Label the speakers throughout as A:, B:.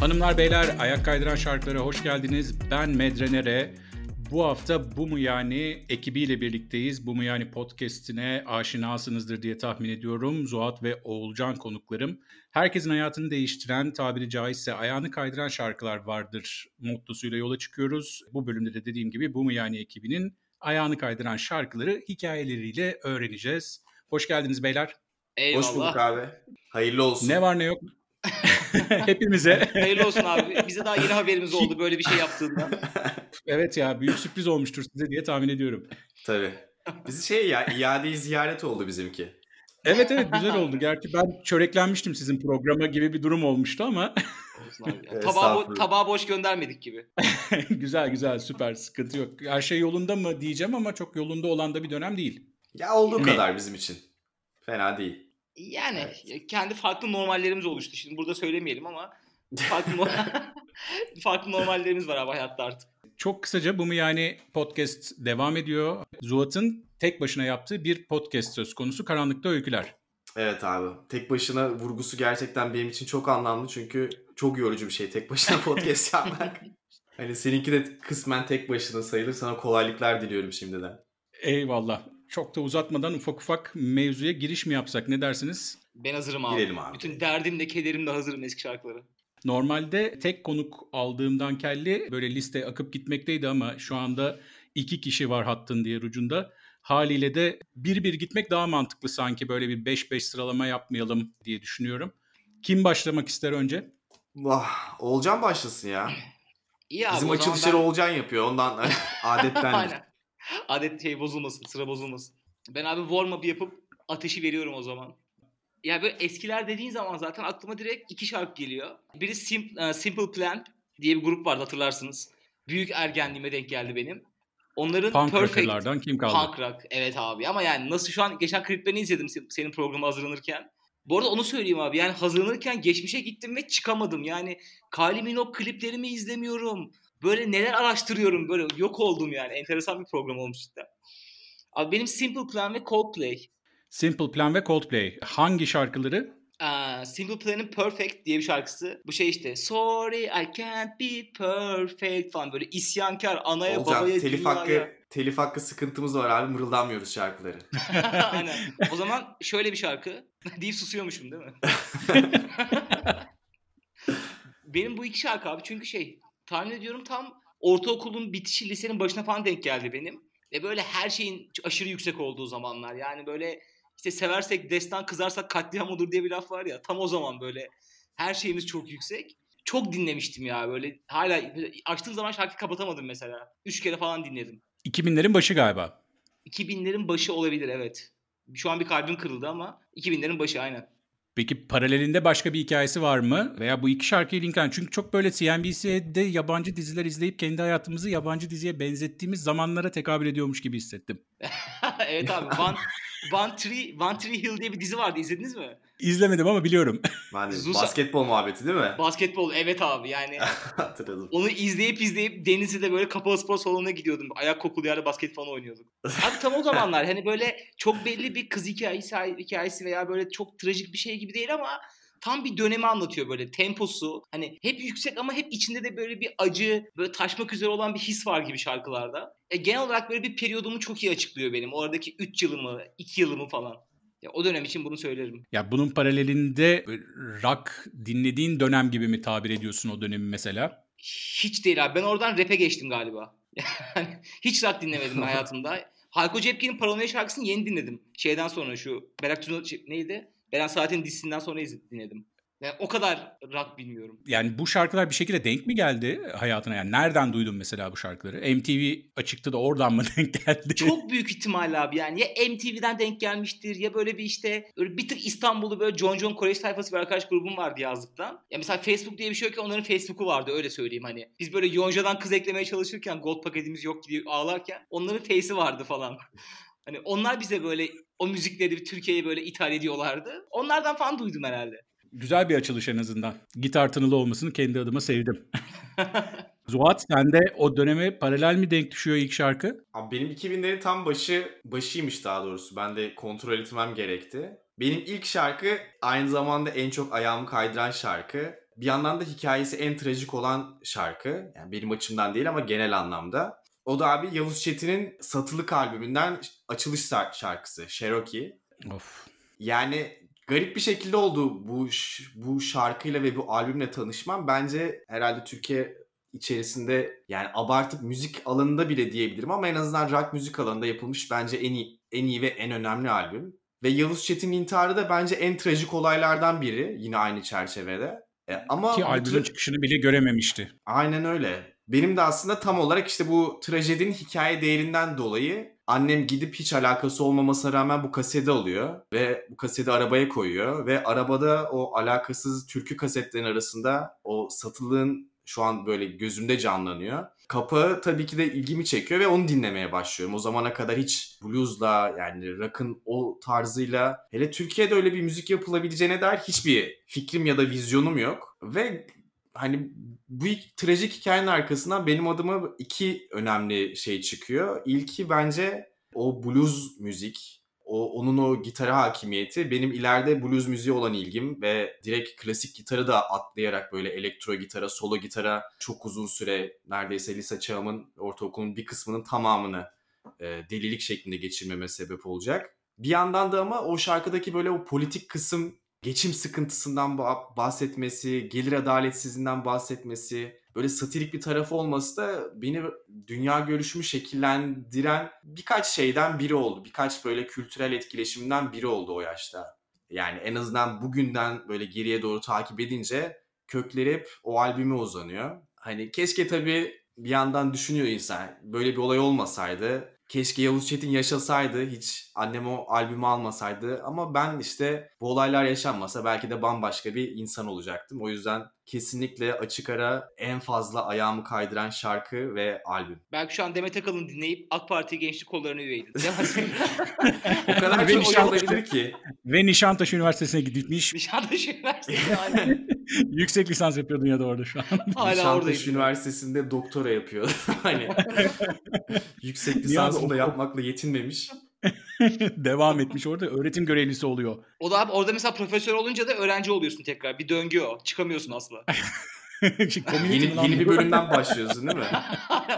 A: Hanımlar beyler ayak kaydıran şarkılara hoş geldiniz. Ben Medrenere. Bu hafta Bu Mu Yani ekibiyle birlikteyiz. Bu Mu Yani podcastine aşinasınızdır diye tahmin ediyorum. Zuhat ve Oğulcan konuklarım. Herkesin hayatını değiştiren, tabiri caizse ayağını kaydıran şarkılar vardır mottosuyla yola çıkıyoruz. Bu bölümde de dediğim gibi Bu Mu Yani ekibinin ayağını kaydıran şarkıları hikayeleriyle öğreneceğiz. Hoş geldiniz beyler.
B: Eyvallah.
C: Hoş bulduk abi. Hayırlı olsun.
A: Ne var ne yok Hepimize.
B: Hayırlı olsun abi. Bize daha yeni haberimiz oldu böyle bir şey yaptığında.
A: evet ya büyük sürpriz olmuştur size diye tahmin ediyorum.
C: Tabii. Bizi şey ya iade ziyaret oldu bizimki.
A: Evet evet güzel oldu. Gerçi ben çöreklenmiştim sizin programa gibi bir durum olmuştu ama.
B: tabağı, bo- tabağı boş göndermedik gibi.
A: güzel güzel süper sıkıntı yok. Her şey yolunda mı diyeceğim ama çok yolunda olan da bir dönem değil.
C: Ya olduğu kadar bizim için. Fena değil.
B: Yani evet. kendi farklı normallerimiz oluştu. Şimdi burada söylemeyelim ama farklı farklı normallerimiz var abi hayatta artık.
A: Çok kısaca bu mu yani podcast devam ediyor. Zuhat'ın tek başına yaptığı bir podcast söz konusu Karanlıkta Öyküler.
C: Evet abi. Tek başına vurgusu gerçekten benim için çok anlamlı çünkü çok yorucu bir şey tek başına podcast yapmak. hani seninki de kısmen tek başına sayılır. Sana kolaylıklar diliyorum şimdiden.
A: Eyvallah çok da uzatmadan ufak ufak mevzuya giriş mi yapsak ne dersiniz?
B: Ben hazırım abi.
C: Girelim abi.
B: Bütün derdimle kederimle hazırım eski şarkıları.
A: Normalde tek konuk aldığımdan kelli böyle liste akıp gitmekteydi ama şu anda iki kişi var hattın diğer ucunda. Haliyle de bir bir gitmek daha mantıklı sanki böyle bir 5-5 sıralama yapmayalım diye düşünüyorum. Kim başlamak ister önce?
C: Vah, Olcan başlasın ya.
B: İyi abi,
C: Bizim açılışları ben... Olcan yapıyor ondan adettendir.
B: Adet şey bozulmasın, sıra bozulmasın. Ben abi warm up yapıp ateşi veriyorum o zaman. Ya böyle eskiler dediğin zaman zaten aklıma direkt iki şarkı geliyor. Biri Simple, Simple Plan diye bir grup vardı hatırlarsınız. Büyük ergenliğime denk geldi benim. Onların
A: Punk Perfect kim kaldı?
B: Punk rock evet abi ama yani nasıl şu an geçen kliplerini izledim senin programı hazırlanırken. Bu arada onu söyleyeyim abi yani hazırlanırken geçmişe gittim ve çıkamadım. Yani Kylie Minogue kliplerimi izlemiyorum. Böyle neler araştırıyorum böyle yok oldum yani. Enteresan bir program olmuş cidden. Abi benim Simple Plan ve Coldplay.
A: Simple Plan ve Coldplay. Hangi şarkıları?
B: Aa, Simple Plan'ın Perfect diye bir şarkısı. Bu şey işte Sorry I can't be perfect falan böyle isyankar anaya
C: Olacak,
B: babaya
C: telif
B: dünyaya.
C: hakkı telif hakkı sıkıntımız var abi mırıldanmıyoruz şarkıları.
B: Aynen. O zaman şöyle bir şarkı deyip susuyormuşum değil mi? Benim bu iki şarkı abi çünkü şey tahmin ediyorum tam ortaokulun bitişi lisenin başına falan denk geldi benim. Ve böyle her şeyin aşırı yüksek olduğu zamanlar. Yani böyle işte seversek destan kızarsak katliam olur diye bir laf var ya. Tam o zaman böyle her şeyimiz çok yüksek. Çok dinlemiştim ya böyle. Hala açtığım zaman şarkı kapatamadım mesela. Üç kere falan dinledim.
A: 2000'lerin başı galiba.
B: 2000'lerin başı olabilir evet. Şu an bir kalbim kırıldı ama 2000'lerin başı aynen.
A: Peki paralelinde başka bir hikayesi var mı? Veya bu iki şarkıyı linken çünkü çok böyle CNBC'de yabancı diziler izleyip kendi hayatımızı yabancı diziye benzettiğimiz zamanlara tekabül ediyormuş gibi hissettim.
B: evet abi One, One, Tree, One Tree Hill diye bir dizi vardı izlediniz mi?
A: İzlemedim ama biliyorum.
C: Ben de, Zusa... basketbol muhabbeti değil mi?
B: Basketbol evet abi yani.
C: Hatırladım.
B: Onu izleyip izleyip Denizli'de böyle kapalı spor salonuna gidiyordum. Ayak kokulu yerde basket falan oynuyorduk. Abi tam o zamanlar hani böyle çok belli bir kız hikayesi, hikayesi veya böyle çok trajik bir şey gibi değil ama tam bir dönemi anlatıyor böyle temposu. Hani hep yüksek ama hep içinde de böyle bir acı, böyle taşmak üzere olan bir his var gibi şarkılarda. E, genel olarak böyle bir periyodumu çok iyi açıklıyor benim. Oradaki 3 yılımı, 2 yılımı falan. Ya o dönem için bunu söylerim.
A: Ya bunun paralelinde rock dinlediğin dönem gibi mi tabir ediyorsun o dönemi mesela?
B: Hiç değil abi. Ben oradan rap'e geçtim galiba. hiç rock dinlemedim hayatımda. Hayko Cepkin'in Paranoya şarkısını yeni dinledim. Şeyden sonra şu Berak Tuna neydi? Beren Saat'in dizisinden sonra dinledim. Yani o kadar rock bilmiyorum.
A: Yani bu şarkılar bir şekilde denk mi geldi hayatına? Yani nereden duydun mesela bu şarkıları? MTV açıktı da oradan mı denk geldi?
B: Çok büyük ihtimal abi yani. Ya MTV'den denk gelmiştir ya böyle bir işte böyle bir tık İstanbul'u böyle John John Kolej sayfası bir arkadaş grubum vardı yazlıktan. Ya mesela Facebook diye bir şey yok ki onların Facebook'u vardı öyle söyleyeyim hani. Biz böyle Yonca'dan kız eklemeye çalışırken gold paketimiz yok diye ağlarken onların face'i vardı falan. Hani onlar bize böyle o müzikleri Türkiye'ye böyle ithal ediyorlardı. Onlardan falan duydum herhalde.
A: Güzel bir açılış en azından. Gitar tınılı olmasını kendi adıma sevdim. Zuhat sen de o döneme paralel mi denk düşüyor ilk şarkı?
C: Abi benim 2000'lerin tam başı başıymış daha doğrusu. Ben de kontrol etmem gerekti. Benim ilk şarkı aynı zamanda en çok ayağımı kaydıran şarkı. Bir yandan da hikayesi en trajik olan şarkı. Yani benim açımdan değil ama genel anlamda. O da abi Yavuz Çetin'in Satılık albümünden açılış şarkısı Cherokee.
A: Of.
C: Yani garip bir şekilde oldu bu bu şarkıyla ve bu albümle tanışmam. Bence herhalde Türkiye içerisinde yani abartıp müzik alanında bile diyebilirim ama en azından rock müzik alanında yapılmış bence en iyi en iyi ve en önemli albüm. Ve Yavuz Çetin intiharı da bence en trajik olaylardan biri yine aynı çerçevede. E, ama
A: Ki albümün çıkışını bile görememişti.
C: Aynen öyle. Benim de aslında tam olarak işte bu trajedinin hikaye değerinden dolayı annem gidip hiç alakası olmamasına rağmen bu kaseti alıyor ve bu kaseti arabaya koyuyor ve arabada o alakasız türkü kasetlerin arasında o satılığın şu an böyle gözümde canlanıyor. Kapağı tabii ki de ilgimi çekiyor ve onu dinlemeye başlıyorum. O zamana kadar hiç bluesla yani rock'ın o tarzıyla hele Türkiye'de öyle bir müzik yapılabileceğine dair hiçbir fikrim ya da vizyonum yok. Ve hani bu trajik hikayenin arkasından benim adıma iki önemli şey çıkıyor. İlki bence o blues müzik o onun o gitara hakimiyeti benim ileride blues müziği olan ilgim ve direkt klasik gitarı da atlayarak böyle elektro gitara, solo gitara çok uzun süre neredeyse lise çağımın ortaokulun bir kısmının tamamını e, delilik şeklinde geçirmeme sebep olacak. Bir yandan da ama o şarkıdaki böyle o politik kısım geçim sıkıntısından bahsetmesi, gelir adaletsizliğinden bahsetmesi, böyle satirik bir tarafı olması da beni dünya görüşümü şekillendiren birkaç şeyden biri oldu. Birkaç böyle kültürel etkileşimden biri oldu o yaşta. Yani en azından bugünden böyle geriye doğru takip edince kökleri hep o albüme uzanıyor. Hani keşke tabii bir yandan düşünüyor insan. Böyle bir olay olmasaydı Keşke Yavuz Çetin yaşasaydı, hiç annem o albümü almasaydı. Ama ben işte bu olaylar yaşanmasa belki de bambaşka bir insan olacaktım. O yüzden kesinlikle açık ara en fazla ayağımı kaydıran şarkı ve albüm.
B: Belki şu an Demet Akalın dinleyip AK Parti gençlik kollarına üyeydin.
C: o kadar çok oy olabilir ki.
A: Ve Nişantaşı Üniversitesi'ne gitmiş.
B: Nişantaşı Üniversitesi.
A: Yüksek lisans yapıyordun ya da orada şu an.
C: Hala Nişantaşı Üniversitesi'nde doktora yapıyor. hani yüksek lisansını da yapmakla yetinmemiş.
A: Devam etmiş orada öğretim görevlisi oluyor.
B: O da abi orada mesela profesör olunca da öğrenci oluyorsun tekrar. Bir döngü o. Çıkamıyorsun asla.
C: yeni, yeni bir bölümden başlıyorsun değil mi?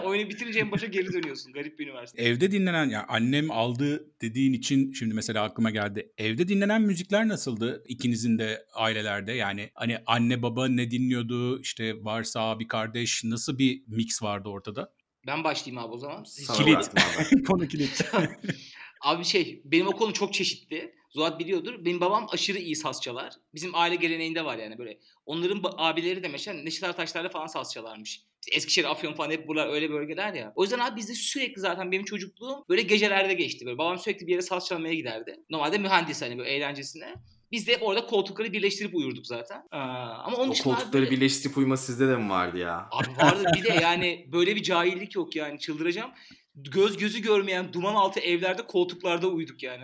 B: Oyunu bitirince en başa geri dönüyorsun. Garip bir üniversite.
A: Evde dinlenen ya annem aldı dediğin için şimdi mesela aklıma geldi. Evde dinlenen müzikler nasıldı ikinizin de ailelerde? Yani hani anne baba ne dinliyordu? İşte varsa abi kardeş nasıl bir mix vardı ortada?
B: Ben başlayayım abi o zaman.
A: Sana kilit. Konu kilit.
B: Abi şey benim okulum çok çeşitli. Zuhat biliyordur. Benim babam aşırı iyi saz çalar. Bizim aile geleneğinde var yani böyle. Onların abileri de mesela Neşet Ertaşlar'la falan saz çalarmış. Eskişehir, Afyon falan hep buralar öyle bölgeler ya. O yüzden abi bizde sürekli zaten benim çocukluğum böyle gecelerde geçti. Böyle babam sürekli bir yere saz çalmaya giderdi. Normalde mühendis hani böyle eğlencesine. Biz de orada koltukları birleştirip uyurduk zaten. Aa, ama onun
C: o koltukları böyle... birleştirip uyuma sizde de mi vardı ya?
B: Abi vardı bir de yani böyle bir cahillik yok yani çıldıracağım. Göz gözü görmeyen duman altı evlerde koltuklarda uyuduk yani.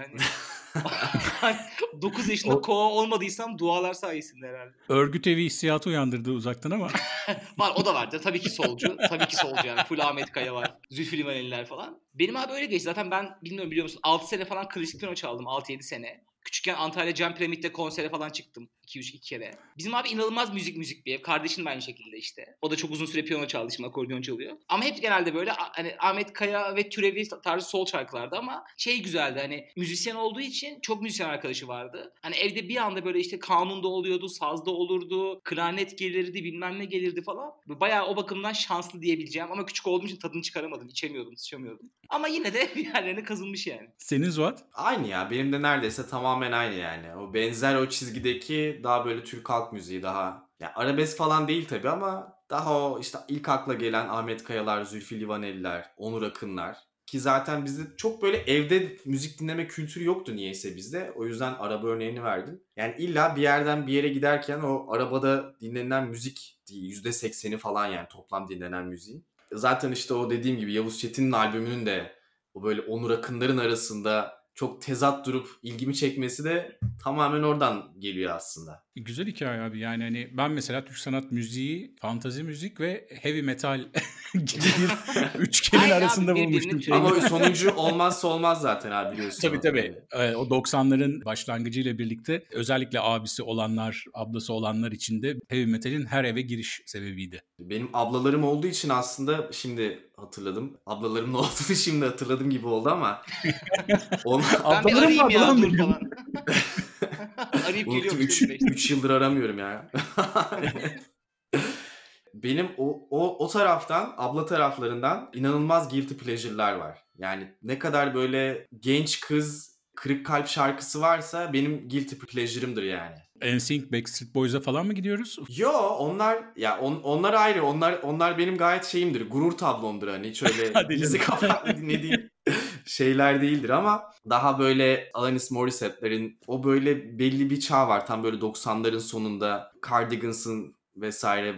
B: Hani 9 yaşında o... kova olmadıysam dualar sayesinde herhalde.
A: Örgüt evi hissiyatı uyandırdı uzaktan ama.
B: var o da vardı. Tabii ki solcu. Tabii ki solcu yani. Full Ahmet Kaya var. Zülfü Livaneliler falan. Benim abi öyle geçti. Zaten ben bilmiyorum biliyor musun 6 sene falan klasik piyano çaldım. 6-7 sene. Küçükken Antalya Cem Piramit'te konsere falan çıktım. 2-3 kere. Bizim abi inanılmaz müzik müzik bir ev. Kardeşim de aynı şekilde işte. O da çok uzun süre piyano çaldı şimdi akordeon çalıyor. Ama hep genelde böyle hani Ahmet Kaya ve Türevi tarzı sol şarkılardı ama şey güzeldi hani müzisyen olduğu için çok müzisyen arkadaşı vardı. Hani evde bir anda böyle işte kanunda oluyordu, sazda olurdu, klarnet gelirdi, bilmem ne gelirdi falan. Bayağı o bakımdan şanslı diyebileceğim ama küçük olduğum için tadını çıkaramadım. içemiyordum, sıçamıyordum. Ama yine de bir yerlerine kazınmış yani.
A: Senin Zuhat?
C: Aynı ya. Benim de neredeyse tamamen aynı yani. O benzer o çizgideki daha böyle Türk halk müziği daha ya arabesk falan değil tabi ama daha o işte ilk akla gelen Ahmet Kayalar, Zülfü Livaneliler, Onur Akınlar ki zaten bizde çok böyle evde müzik dinleme kültürü yoktu niyeyse bizde. O yüzden araba örneğini verdim. Yani illa bir yerden bir yere giderken o arabada dinlenen müzik %80'i falan yani toplam dinlenen müziğin. Zaten işte o dediğim gibi Yavuz Çetin'in albümünün de o böyle Onur Akınların arasında çok tezat durup ilgimi çekmesi de tamamen oradan geliyor aslında.
A: Güzel hikaye abi yani hani ben mesela Türk sanat müziği, fantazi müzik ve heavy metal gibi bir üçgenin
B: abi,
A: arasında
B: birbirini
A: bulmuştum.
C: Ama sonuncu olmazsa olmaz zaten abi biliyorsun.
A: Tabii tabii. Ee, o 90'ların başlangıcıyla birlikte özellikle abisi olanlar, ablası olanlar için de heavy metalin her eve giriş sebebiydi.
C: Benim ablalarım olduğu için aslında şimdi hatırladım. Ablalarımın olduğunu şimdi hatırladım gibi oldu ama. On,
B: Ben bir
A: Ablalarım
B: arayayım ya dur falan. Arayıp geliyorum.
C: 3 yıldır aramıyorum ya. Benim o, o, o taraftan, abla taraflarından inanılmaz guilty pleasure'lar var. Yani ne kadar böyle genç kız kırık kalp şarkısı varsa benim guilty pleasure'ımdır yani.
A: NSYNC, Backstreet Boys'a falan mı gidiyoruz?
C: Yo onlar ya on, onlar ayrı. Onlar onlar benim gayet şeyimdir. Gurur tablomdur hani hiç öyle bizi
A: canım.
C: kapatlı dinlediğim şeyler değildir ama daha böyle Alanis Morissette'lerin o böyle belli bir çağ var. Tam böyle 90'ların sonunda Cardigans'ın vesaire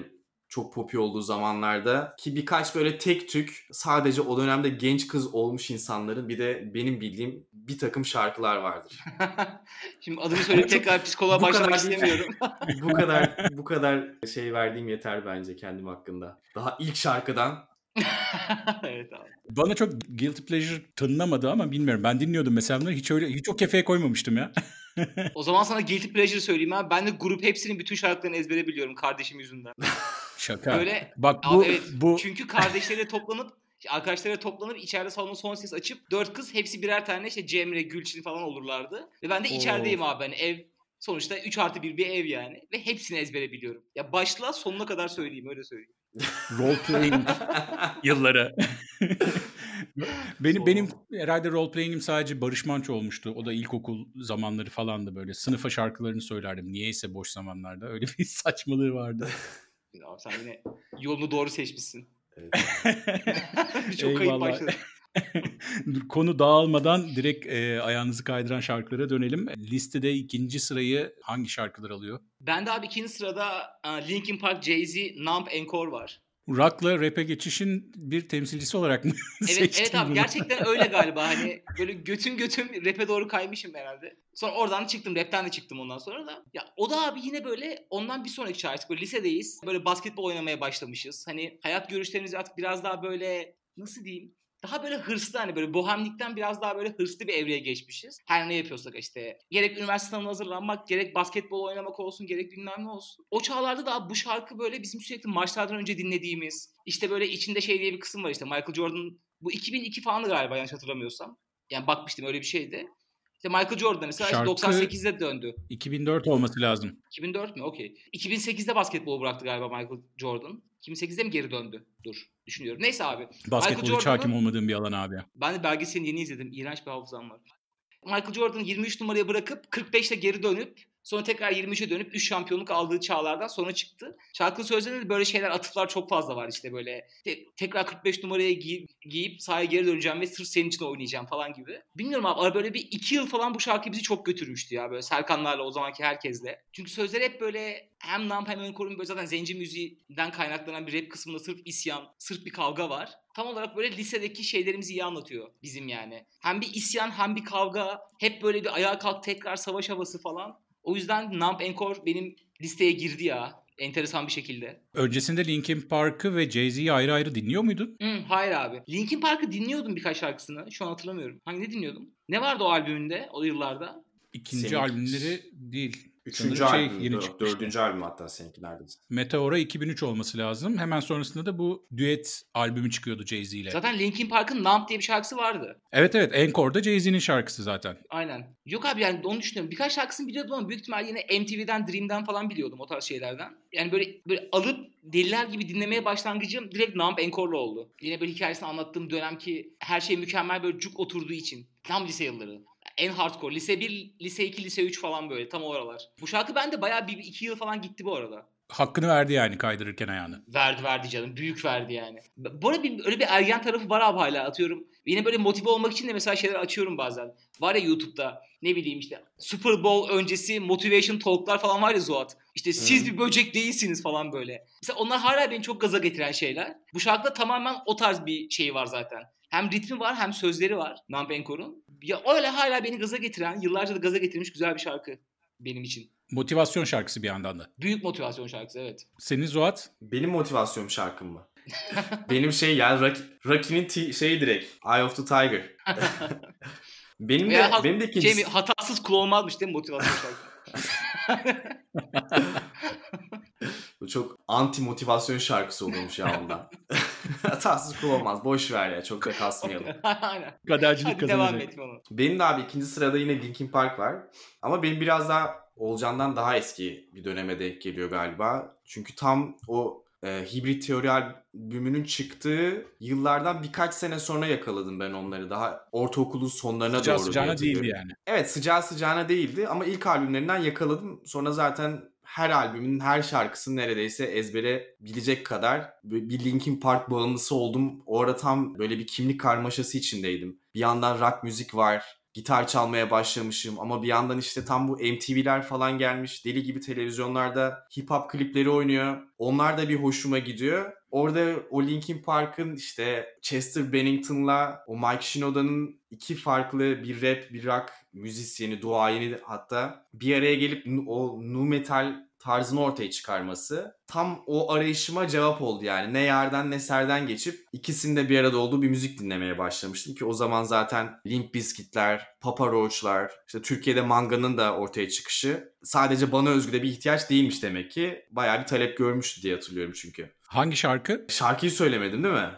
C: çok popüler olduğu zamanlarda ki birkaç böyle tek tük sadece o dönemde genç kız olmuş insanların bir de benim bildiğim bir takım şarkılar vardır.
B: Şimdi adını söyleyip tekrar psikoloğa başlamak istemiyorum.
C: bu kadar bu kadar şey verdiğim yeter bence kendim hakkında. Daha ilk şarkıdan
B: evet abi.
A: Bana çok guilty pleasure tınlamadı ama bilmiyorum. Ben dinliyordum mesela bunları. Hiç öyle hiç o kefeye koymamıştım ya.
B: O zaman sana Guilty Pleasure söyleyeyim abi. Ben de grup hepsinin bütün şarkılarını ezbere biliyorum kardeşim yüzünden.
A: Şaka.
B: Böyle
A: Bak bu
B: evet.
A: bu
B: Çünkü kardeşleriyle toplanıp arkadaşlarıyla toplanıp içeride salonun son ses açıp dört kız hepsi birer tane işte Cemre, Gülçin falan olurlardı. Ve ben de
C: Oo.
B: içerideyim abi hani ev sonuçta 3 artı 1 bir ev yani. Ve hepsini ezbere biliyorum. Ya başla sonuna kadar söyleyeyim öyle söyleyeyim.
A: role playing yılları. benim benim herhalde role playing'im sadece Barış Manço olmuştu. O da ilkokul zamanları falandı böyle. Sınıfa şarkılarını söylerdim. Niyeyse boş zamanlarda. Öyle bir saçmalığı vardı.
B: Abi sen yine yolunu doğru seçmişsin.
C: Evet.
B: Çok kayıp başladı.
A: Konu dağılmadan direkt e, ayağınızı kaydıran şarkılara dönelim. Listede ikinci sırayı hangi şarkılar alıyor?
B: Ben de abi ikinci sırada e, Linkin Park, Jay-Z, Numb Encore var.
A: Rock'la rap'e geçişin bir temsilcisi olarak mı
B: Evet, evet abi
A: bunu?
B: gerçekten öyle galiba hani böyle götüm götüm rap'e doğru kaymışım herhalde. Sonra oradan çıktım rapten de çıktım ondan sonra da. Ya o da abi yine böyle ondan bir sonraki şarkı böyle lisedeyiz. Böyle basketbol oynamaya başlamışız. Hani hayat görüşlerimiz artık biraz daha böyle nasıl diyeyim? Daha böyle hırslı hani böyle bohemlikten biraz daha böyle hırslı bir evreye geçmişiz. Her ne yapıyorsak işte gerek üniversite sınavına hazırlanmak, gerek basketbol oynamak olsun, gerek bilmem ne olsun. O çağlarda da bu şarkı böyle bizim sürekli maçlardan önce dinlediğimiz, işte böyle içinde şey diye bir kısım var işte Michael Jordan bu 2002 falandı galiba yanlış hatırlamıyorsam. Yani bakmıştım öyle bir şeydi. İşte Michael Jordan mesela
A: Şarkı-
B: 98'de döndü.
A: 2004 olması lazım.
B: 2004 mü? Okey. 2008'de basketbolu bıraktı galiba Michael Jordan. 2008'de mi geri döndü? Dur. Düşünüyorum. Neyse abi.
A: Basketbol hiç hakim olmadığım bir alan abi.
B: Ben de belgeselini yeni izledim. İğrenç bir hafızam var. Michael Jordan 23 numaraya bırakıp 45'te geri dönüp sonra tekrar 23'e dönüp 3 şampiyonluk aldığı çağlardan sonra çıktı. Şarkının sözlerinde de böyle şeyler atıflar çok fazla var işte böyle. te- tekrar 45 numaraya giy- giyip sahaya geri döneceğim ve sırf senin için oynayacağım falan gibi. Bilmiyorum abi böyle bir 2 yıl falan bu şarkı bizi çok götürmüştü ya böyle Serkanlarla o zamanki herkesle. Çünkü sözler hep böyle hem Namp hem Önkor'un böyle zaten zenci müziğinden kaynaklanan bir rap kısmında sırf isyan, sırf bir kavga var. Tam olarak böyle lisedeki şeylerimizi iyi anlatıyor bizim yani. Hem bir isyan hem bir kavga. Hep böyle bir ayağa kalk tekrar savaş havası falan. O yüzden Nump Encore benim listeye girdi ya. Enteresan bir şekilde.
A: Öncesinde Linkin Park'ı ve Jay-Z'yi ayrı ayrı dinliyor muydun?
B: Hı, hayır abi. Linkin Park'ı dinliyordum birkaç şarkısını. Şu an hatırlamıyorum. Hangi ne dinliyordum? Ne vardı o albümünde o yıllarda?
A: İkinci
C: Senin-
A: albümleri değil.
C: Üçüncü
A: Sanırım şey
C: albüm,
A: yeni çıkmıştı.
C: dördüncü albüm hatta seninki neredeyse.
A: Meteora 2003 olması lazım. Hemen sonrasında da bu düet albümü çıkıyordu Jay-Z ile.
B: Zaten Linkin Park'ın Nump diye bir şarkısı vardı.
A: Evet evet Encore'da Jay-Z'nin şarkısı zaten.
B: Aynen. Yok abi yani onu düşünüyorum. Birkaç şarkısını biliyordum ama büyük ihtimal yine MTV'den, Dream'den falan biliyordum o tarz şeylerden. Yani böyle böyle alıp deliler gibi dinlemeye başlangıcım direkt Nump Encore'la oldu. Yine böyle hikayesini anlattığım dönem ki her şey mükemmel böyle cuk oturduğu için. Tam lise yılları. En hardcore. Lise 1, lise 2, lise 3 falan böyle tam o aralar. Bu şarkı bende bayağı bir, bir iki yıl falan gitti bu arada.
A: Hakkını verdi yani kaydırırken ayağını.
B: Verdi verdi canım. Büyük verdi yani. Bu arada bir, öyle bir ergen tarafı var abi hala atıyorum. Yine böyle motive olmak için de mesela şeyler açıyorum bazen. Var ya YouTube'da ne bileyim işte Super Bowl öncesi motivation talklar falan var ya Zuhat. İşte siz bir böcek değilsiniz falan böyle. Mesela onlar hala beni çok gaza getiren şeyler. Bu şarkıda tamamen o tarz bir şey var zaten. Hem ritmi var hem sözleri var Nump Encore'un. Ya öyle hala beni gaza getiren, yıllarca da gaza getirmiş güzel bir şarkı benim için.
A: Motivasyon şarkısı bir yandan da.
B: Büyük motivasyon şarkısı evet.
A: Senin Zuhat?
C: Benim motivasyon şarkım mı? Benim şey yani Rocky, Rocky'nin t- şeyi direkt Eye of the Tiger. benim de
B: Veya
C: benim de
B: Şey
C: ikincisi.
B: mi, hatasız kul olmazmış değil mi motivasyon şarkısı?
C: Bu çok anti motivasyon şarkısı olurmuş ya ondan. Hatasız kul olmaz. Boş ver ya. Çok da kasmayalım.
B: Aynen.
A: Kadercilik
B: Hadi devam et onu.
C: Benim de abi ikinci sırada yine Linkin Park var. Ama benim biraz daha Olcan'dan daha eski bir döneme denk geliyor galiba. Çünkü tam o e, hibrit teori albümünün çıktığı yıllardan birkaç sene sonra yakaladım ben onları. Daha ortaokulun sonlarına
A: Sıcağı
C: doğru. diye
A: sıcağına değildi yani.
C: Evet sıcağı sıcağına değildi ama ilk albümlerinden yakaladım. Sonra zaten her albümün her şarkısını neredeyse ezbere bilecek kadar bir Linkin Park bağımlısı oldum. Orada tam böyle bir kimlik karmaşası içindeydim. Bir yandan rock müzik var. Gitar çalmaya başlamışım ama bir yandan işte tam bu MTV'ler falan gelmiş. Deli gibi televizyonlarda hip hop klipleri oynuyor. Onlar da bir hoşuma gidiyor. Orada o Linkin Park'ın işte Chester Bennington'la o Mike Shinoda'nın iki farklı bir rap bir rock müzisyeni, duayeni hatta bir araya gelip o nu metal tarzını ortaya çıkarması tam o arayışıma cevap oldu yani. Ne yerden ne serden geçip ikisinde bir arada olduğu bir müzik dinlemeye başlamıştım ki o zaman zaten Limp Bizkit'ler, Papa Roach'lar, işte Türkiye'de manganın da ortaya çıkışı sadece bana özgü de bir ihtiyaç değilmiş demek ki. Bayağı bir talep görmüştü diye hatırlıyorum çünkü.
A: Hangi şarkı?
C: Şarkıyı söylemedim değil mi?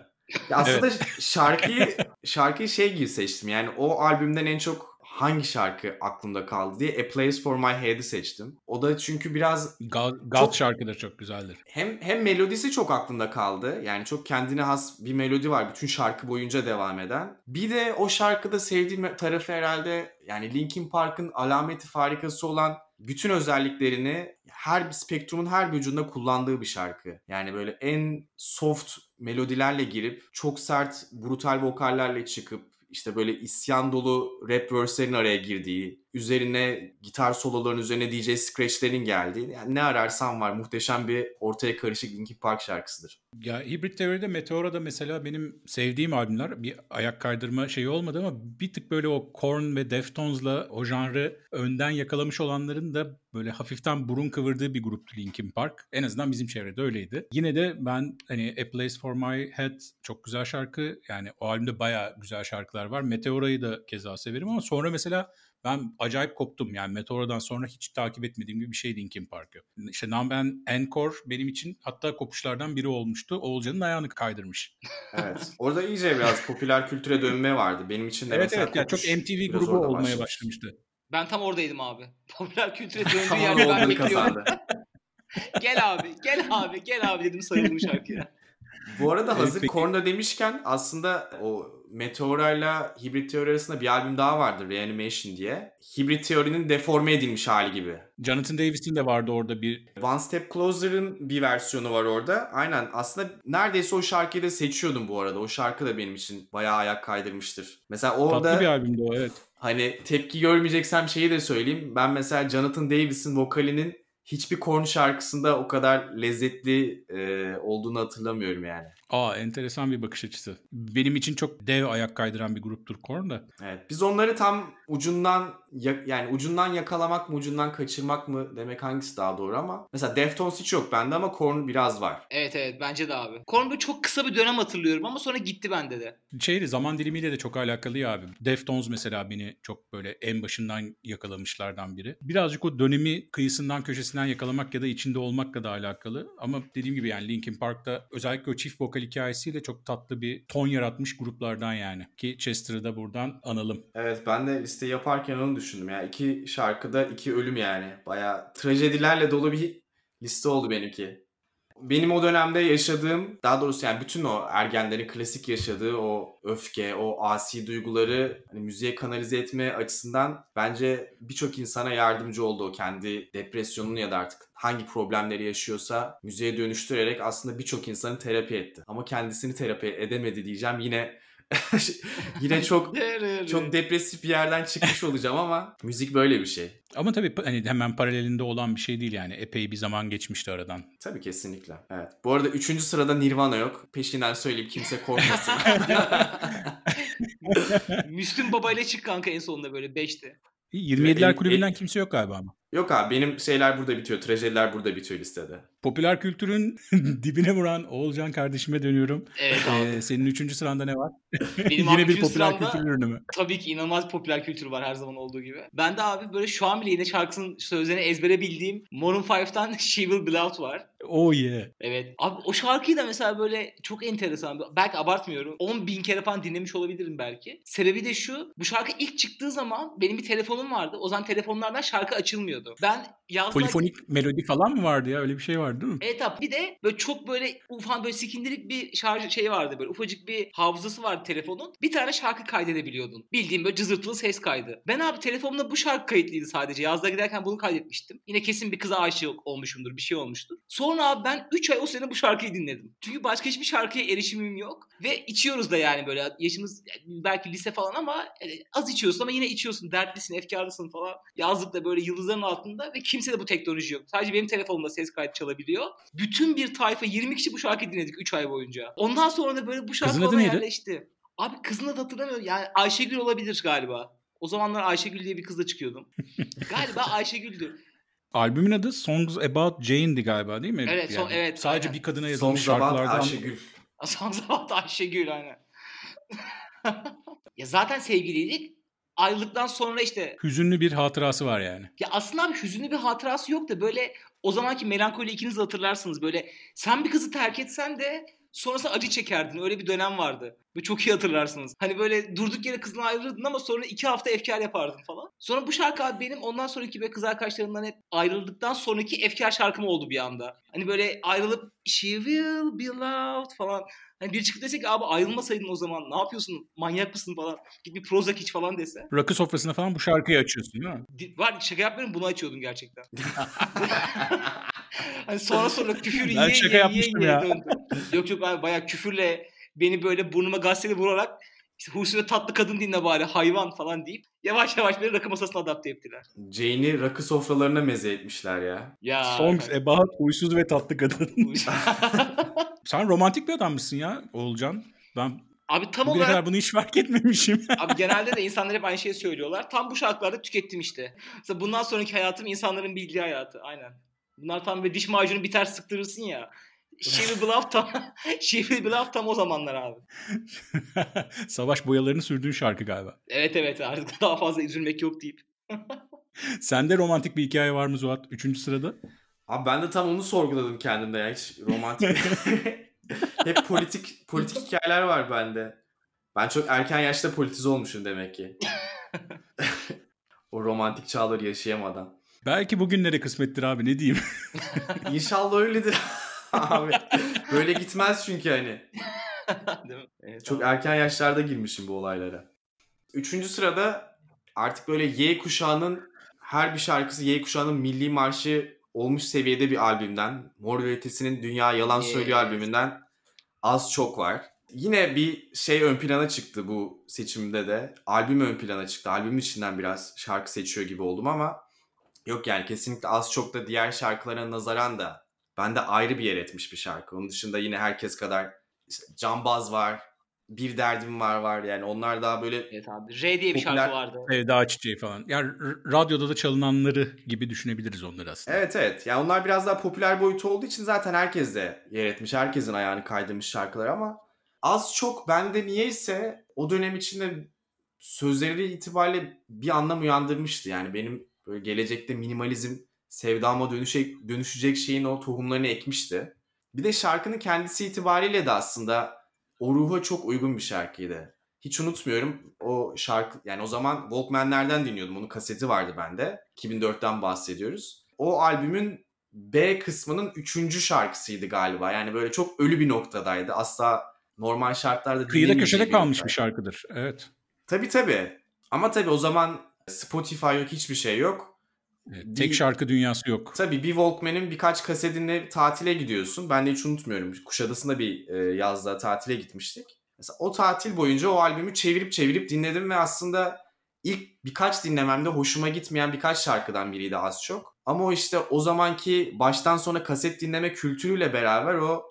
C: Ya aslında şarkıyı şarkıyı şey gibi seçtim. Yani o albümden en çok hangi şarkı aklımda kaldı diye A Place for My Head'i seçtim. O da çünkü biraz
A: Gal
C: Çok-
A: şarkı da çok güzeldir.
C: hem hem melodisi çok aklımda kaldı. Yani çok kendine has bir melodi var bütün şarkı boyunca devam eden. Bir de o şarkıda sevdiğim tarafı herhalde yani Linkin Park'ın alameti farikası olan bütün özelliklerini her bir spektrumun her bir ucunda kullandığı bir şarkı. Yani böyle en soft melodilerle girip çok sert brutal vokallerle çıkıp işte böyle isyan dolu rap verse'lerin araya girdiği, üzerine gitar soloların üzerine DJ scratch'lerin geldiği, yani ne ararsan var muhteşem bir ortaya karışık Linkin Park şarkısıdır.
A: Ya Hibrit Teori'de Meteora da mesela benim sevdiğim albümler. Bir ayak kaydırma şeyi olmadı ama bir tık böyle o Korn ve Deftones'la o janrı önden yakalamış olanların da böyle hafiften burun kıvırdığı bir gruptu Linkin Park. En azından bizim çevrede öyleydi. Yine de ben hani A Place For My Head çok güzel şarkı. Yani o albümde bayağı güzel şarkılar var. Meteora'yı da keza severim ama sonra mesela ben acayip koptum. Yani Meteora'dan sonra hiç takip etmediğim gibi bir şey Linkin Park'ı. İşte Numben Encore benim için hatta kopuşlardan biri olmuştu. Oğulcan'ın ayağını kaydırmış.
C: Evet. Orada iyice biraz popüler kültüre dönme vardı. Benim için de
A: evet
C: mesela
A: evet. Yani çok
C: Kopuş
A: MTV grubu olmaya
C: başlamıştı.
A: başlamıştı.
B: Ben tam oradaydım abi. Popüler kültüre döndüğü
C: Tamam
B: yerde ben bekliyordum. gel abi, gel abi, gel abi dedim sarıldım şarkıya.
C: Bu arada
A: Evet,
C: hazır
A: peki.
C: Korn'da demişken aslında o Meteora'yla Hibrit Teori arasında bir albüm daha vardır Reanimation diye. Hibrit Teori'nin deforme edilmiş hali gibi.
A: Jonathan Davis'in de vardı orada bir
C: One Step Closer'ın bir versiyonu var orada. Aynen aslında neredeyse o şarkıyı da seçiyordum bu arada. O şarkı da benim için bayağı ayak kaydırmıştır. Mesela orada
A: tatlı bir albümdü o evet.
C: hani tepki görmeyeceksem şeyi de söyleyeyim. Ben mesela Jonathan Davis'in vokalinin hiçbir Korn şarkısında o kadar lezzetli e, olduğunu hatırlamıyorum yani.
A: Aa enteresan bir bakış açısı. Benim için çok dev ayak kaydıran bir gruptur Korn da.
C: Evet. Biz onları tam ucundan ya- yani ucundan yakalamak mı ucundan kaçırmak mı demek hangisi daha doğru ama mesela Deftones hiç yok bende ama Korn biraz var.
B: Evet evet bence de abi. Korn böyle çok kısa bir dönem hatırlıyorum ama sonra gitti bende de.
A: Şeydi zaman dilimiyle de çok alakalı ya abi. Deftones mesela beni çok böyle en başından yakalamışlardan biri. Birazcık o dönemi kıyısından köşesinden yakalamak ya da içinde olmakla da alakalı. Ama dediğim gibi yani Linkin Park'ta özellikle o çift vokal hikayesiyle çok tatlı bir ton yaratmış gruplardan yani. Ki Chester'ı da buradan analım.
C: Evet ben de listeyi yaparken onu düşündüm ya. iki şarkıda iki ölüm yani. Baya trajedilerle dolu bir liste oldu benimki. Benim o dönemde yaşadığım, daha doğrusu yani bütün o ergenlerin klasik yaşadığı o öfke, o asi duyguları hani müziğe kanalize etme açısından bence birçok insana yardımcı oldu o kendi depresyonunu ya da artık hangi problemleri yaşıyorsa müziğe dönüştürerek aslında birçok insanı terapi etti. Ama kendisini terapi edemedi diyeceğim. Yine yine çok çok depresif bir yerden çıkmış olacağım ama müzik böyle bir şey.
A: Ama tabii hani hemen paralelinde olan bir şey değil yani. Epey bir zaman geçmişti aradan.
C: Tabii kesinlikle. Evet. Bu arada üçüncü sırada Nirvana yok. Peşinden söyleyeyim kimse korkmasın.
B: Müslüm Baba ile çık kanka en sonunda böyle 5'te.
A: 27'ler
C: El-
A: kulübünden kimse yok galiba ama.
C: Yok abi benim şeyler burada bitiyor. Trajediler burada bitiyor listede.
A: Popüler kültürün dibine vuran Oğulcan kardeşime dönüyorum.
B: Evet abi.
A: Ee, senin üçüncü sıranda ne var?
B: Benim
A: Yine bir popüler
B: sıramda-
A: kültür ürünü mü?
B: Tabii ki inanılmaz popüler kültür var her zaman olduğu gibi. Ben de abi böyle şu an bile yine şarkısının sözlerini ezbere bildiğim Maroon 5'ten She Will Be Loved var.
A: Oh yeah.
B: Evet. Abi o şarkıyı da mesela böyle çok enteresan. Belki abartmıyorum. 10 bin kere falan dinlemiş olabilirim belki. Sebebi de şu. Bu şarkı ilk çıktığı zaman benim bir telefonum vardı. O zaman telefonlardan şarkı açılmıyordu. Ben yazda...
A: Polifonik melodi falan mı vardı ya? Öyle bir şey vardı değil mi?
B: Evet abi bir de böyle çok böyle ufak böyle sikindirik bir şarj şey vardı böyle ufacık bir hafızası vardı telefonun. Bir tane şarkı kaydedebiliyordun. Bildiğim böyle cızırtılı ses kaydı. Ben abi telefonumda bu şarkı kayıtlıydı sadece. Yazda giderken bunu kaydetmiştim. Yine kesin bir kıza aşık olmuşumdur bir şey olmuştur. Sonra abi ben 3 ay o sene bu şarkıyı dinledim. Çünkü başka hiçbir şarkıya erişimim yok. Ve içiyoruz da yani böyle yaşımız belki lise falan ama e, az içiyorsun ama yine içiyorsun. Dertlisin, efkarlısın falan. Yazlıkta böyle yıldızların altında ve kimse de bu teknoloji yok. Sadece benim telefonumda ses kaydı çalabiliyor. Bütün bir tayfa 20 kişi bu şarkıyı dinledik 3 ay boyunca. Ondan sonra da böyle bu şarkı
A: Kızın adı neydi?
B: yerleşti. Abi kızın adı hatırlamıyorum. Yani Ayşegül olabilir galiba. O zamanlar Ayşegül diye bir kızla çıkıyordum. galiba Ayşegül'dü.
A: Albümün adı Songs About Jane'di galiba değil mi?
B: Evet, son- evet,
A: Sadece
B: aynen.
A: bir kadına yazılmış
C: Son zaman
A: şarkılardan.
C: Ayşegül.
B: Son zamanda Ayşegül aynen. ya zaten sevgiliydik. Ayrılıktan sonra işte
A: Hüzünlü bir hatırası var yani.
B: ya aslında abi hüzünlü bir hatırası yok da böyle o zamanki melankoli ikiniz de hatırlarsınız böyle sen bir kızı terk etsen de sonrasında acı çekerdin öyle bir dönem vardı. Ve çok iyi hatırlarsınız. Hani böyle durduk yere kızdan ayrılırdın ama sonra iki hafta efkar yapardın falan. Sonra bu şarkı abi benim ondan sonraki böyle kız arkadaşlarımdan hep ayrıldıktan sonraki efkar şarkım oldu bir anda. Hani böyle ayrılıp she will be loved falan. Hani biri çıkıp dese ki abi ayrılmasaydın o zaman ne yapıyorsun manyak mısın falan. Git bir Prozac iç falan dese.
A: Rakı sofrasında falan bu şarkıyı açıyorsun değil mi?
B: Var şaka yapmıyorum bunu açıyordum gerçekten. hani sonra sonra küfür
A: Ben
B: yiye
A: şaka
B: yiye yiye yiye
A: ya.
B: döndü. Yok yok abi bayağı küfürle beni böyle burnuma gazeteli vurarak işte Hulusi ve tatlı kadın dinle bari hayvan falan deyip yavaş yavaş beni rakı masasına adapte ettiler.
C: Jane'i rakı sofralarına meze etmişler ya.
B: Ya.
A: Songs About Huysuz ve Tatlı Kadın. Sen romantik bir adammışsın ya Oğulcan. Ben
B: abi tam
A: bugüne
B: olarak
A: kadar bunu hiç fark etmemişim.
B: Abi genelde de insanlar hep aynı şeyi söylüyorlar. Tam bu şarkılarda tükettim işte. Mesela bundan sonraki hayatım insanların bildiği hayatı. Aynen. Bunlar tam böyle diş macunu biter sıktırırsın ya. She Will Be Loved tam, She Will Be Loved tam o zamanlar abi.
A: Savaş boyalarını sürdüğün şarkı galiba.
B: Evet evet artık daha fazla üzülmek yok deyip.
A: Sende romantik bir hikaye var mı Zuhat? Üçüncü sırada.
C: Abi ben de tam onu sorguladım kendimde ya. Hiç romantik. Hep politik politik hikayeler var bende. Ben çok erken yaşta politize olmuşum demek ki. o romantik çağları yaşayamadan.
A: Belki bugünlere kısmettir abi ne diyeyim.
C: İnşallah öyledir abi. Böyle gitmez çünkü hani.
B: Değil mi? Evet,
C: Çok
B: tamam.
C: erken yaşlarda girmişim bu olaylara. Üçüncü sırada artık böyle Y kuşağının her bir şarkısı Y kuşağının milli marşı olmuş seviyede bir albümden. Mor ve Ötesi'nin Dünya Yalan Söylüyor
B: Yes.
C: albümünden az çok var. Yine bir şey ön plana çıktı bu seçimde de. Albüm ön plana çıktı. Albümün içinden biraz şarkı seçiyor gibi oldum ama yok yani kesinlikle az çok da diğer şarkılara nazaran da bende ayrı bir yer etmiş bir şarkı. Onun dışında yine herkes kadar işte Cambaz var, Bir Derdim Var var yani onlar daha böyle
B: Evet abi. R diye bir
C: Popüler-
B: şarkı vardı.
A: Sevda Çiçeği falan. Yani radyoda da çalınanları gibi düşünebiliriz onları aslında.
C: Evet evet. Yani onlar biraz daha popüler boyutu olduğu için zaten herkes de yer etmiş. Herkesin ayağını kaydırmış şarkılar ama az çok bende niyeyse o dönem içinde sözleri itibariyle bir anlam uyandırmıştı. Yani benim böyle gelecekte minimalizm sevdama dönüşe, dönüşecek şeyin o tohumlarını ekmişti. Bir de şarkının kendisi itibariyle de aslında o ruha çok uygun bir şarkıydı. Hiç unutmuyorum o şarkı yani o zaman Walkman'lerden dinliyordum. Onun kaseti vardı bende. 2004'ten bahsediyoruz. O albümün B kısmının üçüncü şarkısıydı galiba. Yani böyle çok ölü bir noktadaydı. Asla normal şartlarda
A: Kıyıda köşede kalmış bir şarkıdır. Evet.
C: Tabii tabii. Ama tabii o zaman Spotify yok, hiçbir şey yok.
A: Evet,
C: Bir-
A: Tek şarkı dünyası yok.
C: Tabii bir Walkman'in birkaç kasetini tatile gidiyorsun. Ben de hiç unutmuyorum. Kuşadası'nda bir e, yazda tatile gitmiştik. Mesela o tatil boyunca o albümü çevirip çevirip dinledim ve aslında ilk birkaç dinlememde hoşuma gitmeyen birkaç şarkıdan biriydi az çok. Ama o işte o zamanki baştan sona kaset dinleme kültürüyle beraber o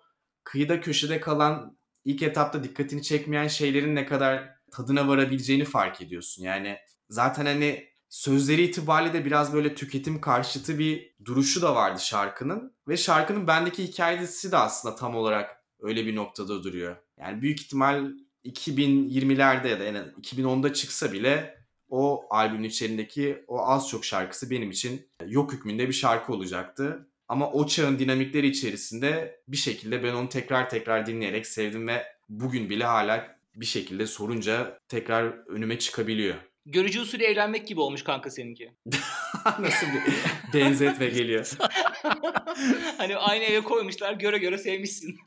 C: kıyıda köşede kalan ilk etapta dikkatini çekmeyen şeylerin ne kadar tadına varabileceğini fark ediyorsun. Yani zaten hani sözleri itibariyle de biraz böyle tüketim karşıtı bir duruşu da vardı şarkının. Ve şarkının bendeki hikayesi de aslında tam olarak öyle bir noktada duruyor. Yani büyük ihtimal 2020'lerde ya da en az 2010'da çıksa bile o albümün içerisindeki o az çok şarkısı benim için yok hükmünde bir şarkı olacaktı. Ama o çağın dinamikleri içerisinde bir şekilde ben onu tekrar tekrar dinleyerek sevdim ve bugün bile hala bir şekilde sorunca tekrar önüme çıkabiliyor.
B: Görücü usulü evlenmek gibi olmuş kanka seninki.
C: Nasıl bir benzetme geliyor.
B: hani aynı eve koymuşlar göre göre sevmişsin.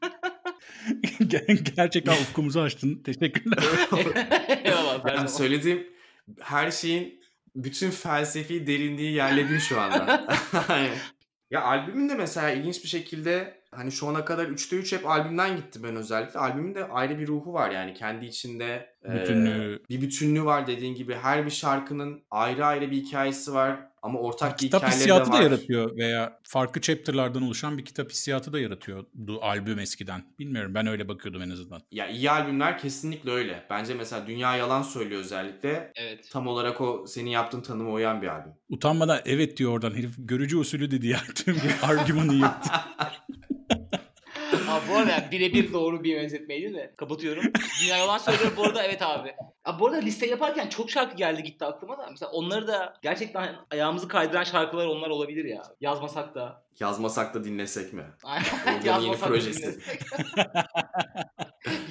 A: Gerçekten ufkumuzu açtın. Teşekkürler.
B: Eyvallah.
C: Ben söylediğim her şeyin bütün felsefi derinliği yerledim şu anda. ya albümün de mesela ilginç bir şekilde hani şu ana kadar 3'te 3 hep albümden gitti ben özellikle. Albümün de ayrı bir ruhu var yani kendi içinde.
A: Bütünlüğü.
C: E, bir bütünlüğü var dediğin gibi. Her bir şarkının ayrı ayrı bir hikayesi var. Ama ortak bir
A: kitap
C: hikayeleri
A: hissiyatı da yaratıyor veya farklı chapter'lardan oluşan bir kitap hissiyatı da yaratıyordu albüm eskiden. Bilmiyorum ben öyle bakıyordum en azından.
C: Ya iyi albümler kesinlikle öyle. Bence mesela Dünya Yalan Söylüyor özellikle.
B: Evet.
C: Tam olarak o senin yaptığın tanıma uyan bir albüm.
A: Utanmadan evet diyor oradan herif görücü usulü dedi ya tüm bir argümanı yaptı.
B: Abi bu arada birebir doğru bir benzetmeydi de kapatıyorum. Dünya yalan söylüyor bu arada evet abi. Abi bu arada liste yaparken çok şarkı geldi gitti aklıma da. Mesela onları da gerçekten ayağımızı kaydıran şarkılar onlar olabilir ya. Yazmasak da.
C: Yazmasak da dinlesek mi?
B: Aynen.
C: Yeni projesi.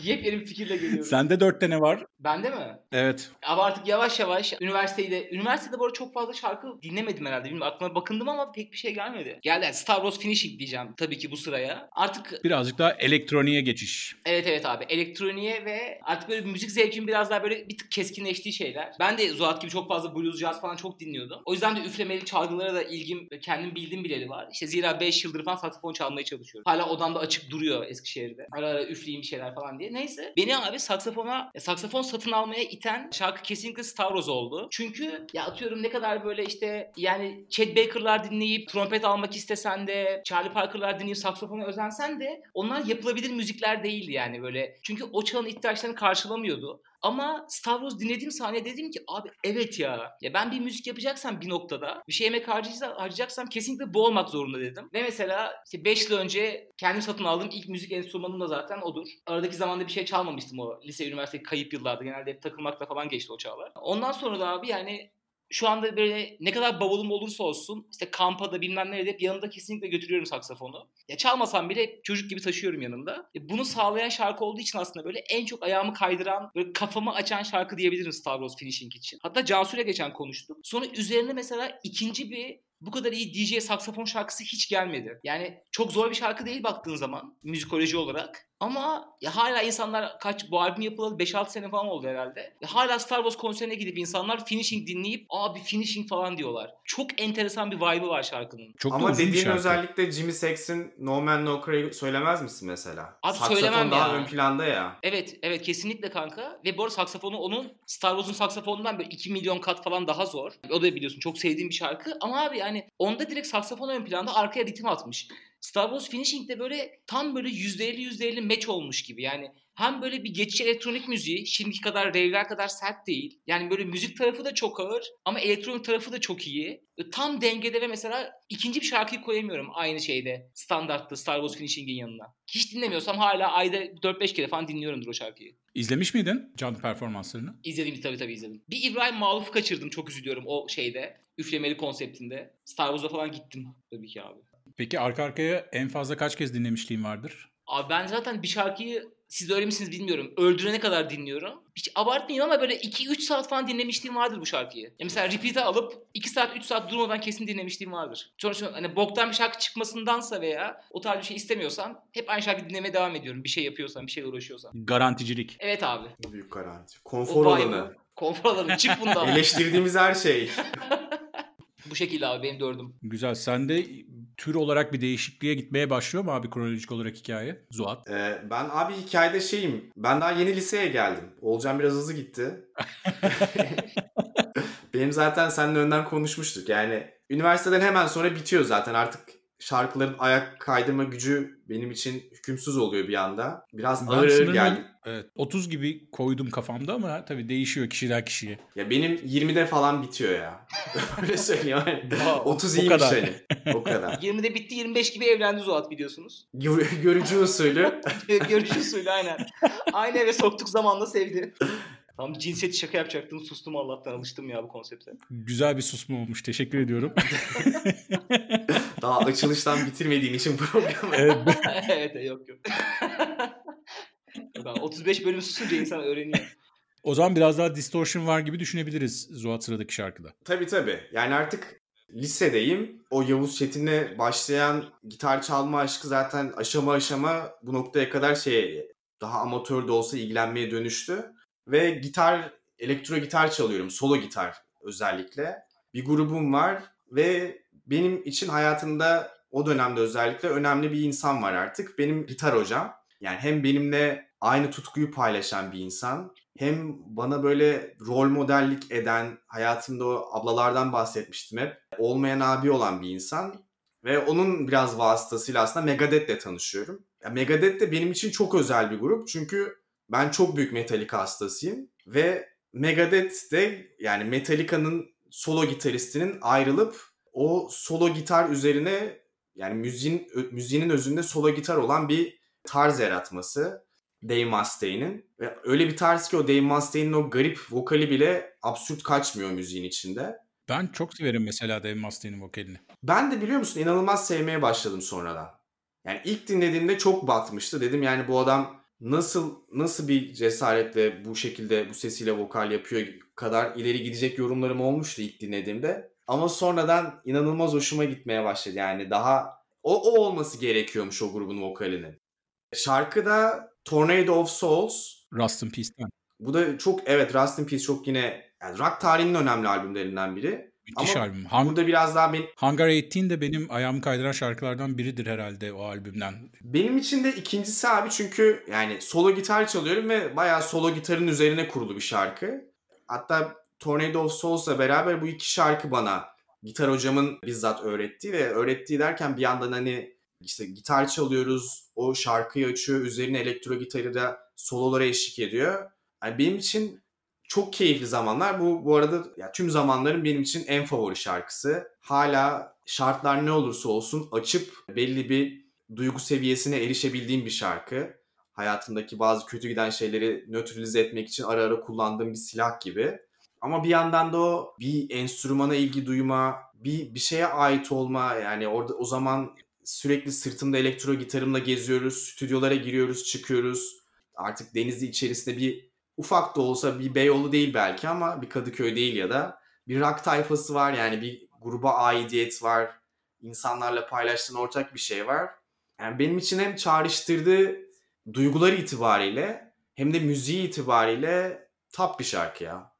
B: Yepyeni bir fikirle geliyorum.
A: Sende dört tane var.
B: Bende mi?
A: Evet.
B: Abi artık yavaş yavaş üniversitede, üniversitede bu arada çok fazla şarkı dinlemedim herhalde. Bilmiyorum aklıma bakındım ama pek bir şey gelmedi. Geldi yani Star Wars Finishing diyeceğim tabii ki bu sıraya. Artık
A: Birazcık daha elektroniğe geçiş.
B: Evet evet abi. Elektroniğe ve artık böyle müzik zevkim biraz daha böyle bir tık keskinleştiği şeyler. Ben de Zuhat gibi çok fazla blues, jazz falan çok dinliyordum. O yüzden de üflemeli çalgılara da ilgim, kendim bildiğim bileli var. İşte zira 5 yıldır falan saksafon çalmaya çalışıyorum. Hala odamda açık duruyor Eskişehir'de. Ara ara üfleyeyim bir şeyler falan diye. Neyse. Beni abi saksafona, saksafon satın almaya iten şarkı kesinlikle Star Wars oldu. Çünkü ya atıyorum ne kadar böyle işte yani Chet Baker'lar dinleyip trompet almak istesen de Charlie Parker'lar dinleyip saksafona özensen de onlar yapılabilir müzikler değildi yani böyle. Çünkü o çağın ihtiyaçlarını karşılamıyordu. Ama Star Wars dinlediğim sahne dedim ki abi evet ya. Ya ben bir müzik yapacaksam bir noktada bir şey emek harcayacak- harcayacaksam kesinlikle bu olmak zorunda dedim. Ve mesela işte 5 yıl önce kendim satın aldığım ilk müzik enstrümanım da zaten odur. Aradaki zamanda bir şey çalmamıştım o lise üniversite kayıp yıllarda. Genelde hep takılmakla falan geçti o çağlar. Ondan sonra da abi yani şu anda böyle ne kadar bavulum olursa olsun işte kampa da bilmem nerede hep yanımda kesinlikle götürüyorum saksafonu. Ya çalmasam bile çocuk gibi taşıyorum yanımda. E bunu sağlayan şarkı olduğu için aslında böyle en çok ayağımı kaydıran, böyle kafamı açan şarkı diyebilirim Star Wars Finishing için. Hatta Cansu'yla geçen konuştuk. Sonra üzerine mesela ikinci bir bu kadar iyi DJ saksafon şarkısı hiç gelmedi. Yani çok zor bir şarkı değil baktığın zaman müzikoloji olarak. Ama ya hala insanlar kaç bu albüm yapılalı 5-6 sene falan oldu herhalde. Ya hala Star Wars konserine gidip insanlar finishing dinleyip abi finishing falan diyorlar. Çok enteresan bir vibe'ı var şarkının.
A: Çok
C: Ama dediğin
A: şarkı.
C: özellikle Jimmy Sex'in No Man No Cry söylemez misin mesela?
B: Abi
C: Saksafon
B: söylemem
C: daha
B: ya.
C: ön planda ya.
B: Evet, evet kesinlikle kanka. Ve bu arada saksafonu onun Star Wars'un saksafonundan böyle 2 milyon kat falan daha zor. O da biliyorsun çok sevdiğim bir şarkı. Ama abi yani onda direkt saksafon ön planda arkaya ritim atmış. Star Wars Finishing'de böyle tam böyle %50 %50 match olmuş gibi. Yani hem böyle bir geçiş elektronik müziği şimdiki kadar rave'ler kadar sert değil. Yani böyle müzik tarafı da çok ağır ama elektronik tarafı da çok iyi. E, Tam dengede ve mesela ikinci bir şarkıyı koyamıyorum aynı şeyde. Standartta Star Wars Finishing'in yanına. Hiç dinlemiyorsam hala ayda 4-5 kere falan dinliyorumdur o şarkıyı.
A: İzlemiş miydin canlı performanslarını?
B: İzledim tabii tabii izledim. Bir İbrahim Maluf'u kaçırdım çok üzülüyorum o şeyde. Üflemeli konseptinde. Star Wars'a falan gittim tabii ki abi.
A: Peki arka arkaya en fazla kaç kez dinlemişliğin vardır?
B: Abi ben zaten bir şarkıyı siz de öyle misiniz bilmiyorum. Öldürene kadar dinliyorum. Hiç abartmayayım ama böyle 2-3 saat falan dinlemişliğim vardır bu şarkıyı. Ya mesela repeat'e alıp 2 saat 3 saat durmadan kesin dinlemişliğim vardır. Sonra hani boktan bir şarkı çıkmasındansa veya o tarz bir şey istemiyorsam hep aynı şarkıyı dinlemeye devam ediyorum. Bir şey yapıyorsam, bir şeyle uğraşıyorsam.
A: Garanticilik.
B: Evet abi.
C: Büyük garanti. Konfor alanı.
B: Konfor alanı. Çık bundan.
C: Eleştirdiğimiz her şey.
B: bu şekilde abi benim dördüm.
A: Güzel. Sende tür olarak bir değişikliğe gitmeye başlıyor mu abi kronolojik olarak hikaye? Zuhat.
C: Ee, ben abi hikayede şeyim. Ben daha yeni liseye geldim. Olcan biraz hızlı gitti. Benim zaten seninle önden konuşmuştuk. Yani üniversiteden hemen sonra bitiyor zaten artık şarkıların ayak kaydırma gücü benim için hükümsüz oluyor bir anda. Biraz
A: Ben
C: ağır ağır
A: sınırını-
C: geldi.
A: Evet, 30 gibi koydum kafamda ama tabii değişiyor kişiden kişiye.
C: Ya benim 20'de falan bitiyor ya. Öyle söyleyeyim.
B: Wow.
C: 30
A: O
C: iyiymiş
A: kadar.
C: hani. O kadar.
B: 20'de bitti 25 gibi evlendi Zuhat biliyorsunuz.
C: Gör- Görücü usulü.
B: Görüş usulü aynen. Aynı eve soktuk zamanla sevdi. Tam cinsiyet şaka yapacaktım sustum Allah'tan alıştım ya bu konsepte.
A: Güzel bir susma olmuş. Teşekkür ediyorum.
C: Daha açılıştan bitirmediğin için programı.
A: evet,
B: evet yok yok. Ben 35 bölüm susunca insan öğreniyor.
A: o zaman biraz daha distortion var gibi düşünebiliriz Zuhat sıradaki şarkıda.
C: Tabii tabii. Yani artık lisedeyim. O Yavuz Çetin'le başlayan gitar çalma aşkı zaten aşama aşama bu noktaya kadar şey daha amatör de olsa ilgilenmeye dönüştü. Ve gitar, elektro gitar çalıyorum. Solo gitar özellikle. Bir grubum var ve benim için hayatımda o dönemde özellikle önemli bir insan var artık. Benim gitar hocam. Yani hem benimle aynı tutkuyu paylaşan bir insan hem bana böyle rol modellik eden, hayatımda o ablalardan bahsetmiştim hep, olmayan abi olan bir insan. Ve onun biraz vasıtasıyla aslında Megadeth'le tanışıyorum. Ya Megadeth de benim için çok özel bir grup çünkü ben çok büyük Metallica hastasıyım. Ve Megadeth de yani Metallica'nın solo gitaristinin ayrılıp o solo gitar üzerine yani müziğin, müziğinin özünde solo gitar olan bir tarz yaratması. Dave Mustaine'in. Ve öyle bir tarz ki o Dave Mustaine'in o garip vokali bile absürt kaçmıyor müziğin içinde.
A: Ben çok severim mesela Dave Mustaine'in vokalini.
C: Ben de biliyor musun inanılmaz sevmeye başladım sonradan. Yani ilk dinlediğimde çok batmıştı. Dedim yani bu adam nasıl nasıl bir cesaretle bu şekilde bu sesiyle vokal yapıyor kadar ileri gidecek yorumlarım olmuştu ilk dinlediğimde. Ama sonradan inanılmaz hoşuma gitmeye başladı. Yani daha o, o olması gerekiyormuş o grubun vokalinin. Şarkıda Tornado of Souls
A: Rust in Peace'ten.
C: bu da çok evet Rust in Peace çok yine yani rock tarihinin önemli albümlerinden biri.
A: Müthiş
C: Ama
A: albüm. Hung-
C: Burada biraz daha ben,
A: Hangar 18 de benim ayağımı kaydıran şarkılardan biridir herhalde o albümden.
C: benim için de ikincisi abi çünkü yani solo gitar çalıyorum ve bayağı solo gitarın üzerine kurulu bir şarkı. Hatta Tornado of Souls'la beraber bu iki şarkı bana gitar hocamın bizzat öğrettiği ve öğrettiği derken bir yandan hani işte gitar çalıyoruz, o şarkıyı açıyor, üzerine elektro gitarı da sololara eşlik ediyor. Yani benim için çok keyifli zamanlar. Bu bu arada ya tüm zamanların benim için en favori şarkısı. Hala şartlar ne olursa olsun açıp belli bir duygu seviyesine erişebildiğim bir şarkı. Hayatımdaki bazı kötü giden şeyleri nötralize etmek için ara ara kullandığım bir silah gibi. Ama bir yandan da o bir enstrümana ilgi duyma, bir bir şeye ait olma yani orada o zaman sürekli sırtımda elektro gitarımla geziyoruz, stüdyolara giriyoruz, çıkıyoruz. Artık Denizli içerisinde bir ufak da olsa bir Beyoğlu değil belki ama bir Kadıköy değil ya da bir rock tayfası var yani bir gruba aidiyet var. insanlarla paylaştığın ortak bir şey var. Yani benim için hem çağrıştırdığı duygular itibariyle hem de müziği itibariyle top bir şarkı ya.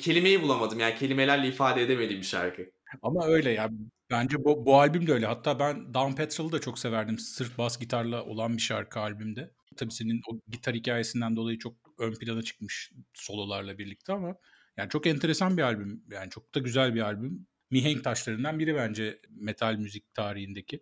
C: Kelimeyi bulamadım yani kelimelerle ifade edemediğim bir şarkı.
A: Ama öyle ya. Bence bu, bu albüm de öyle. Hatta ben Down Petrol'ı da çok severdim. Sırf bas gitarla olan bir şarkı albümde. Tabii senin o gitar hikayesinden dolayı çok ön plana çıkmış sololarla birlikte ama yani çok enteresan bir albüm. Yani çok da güzel bir albüm. Mihenk taşlarından biri bence metal müzik tarihindeki.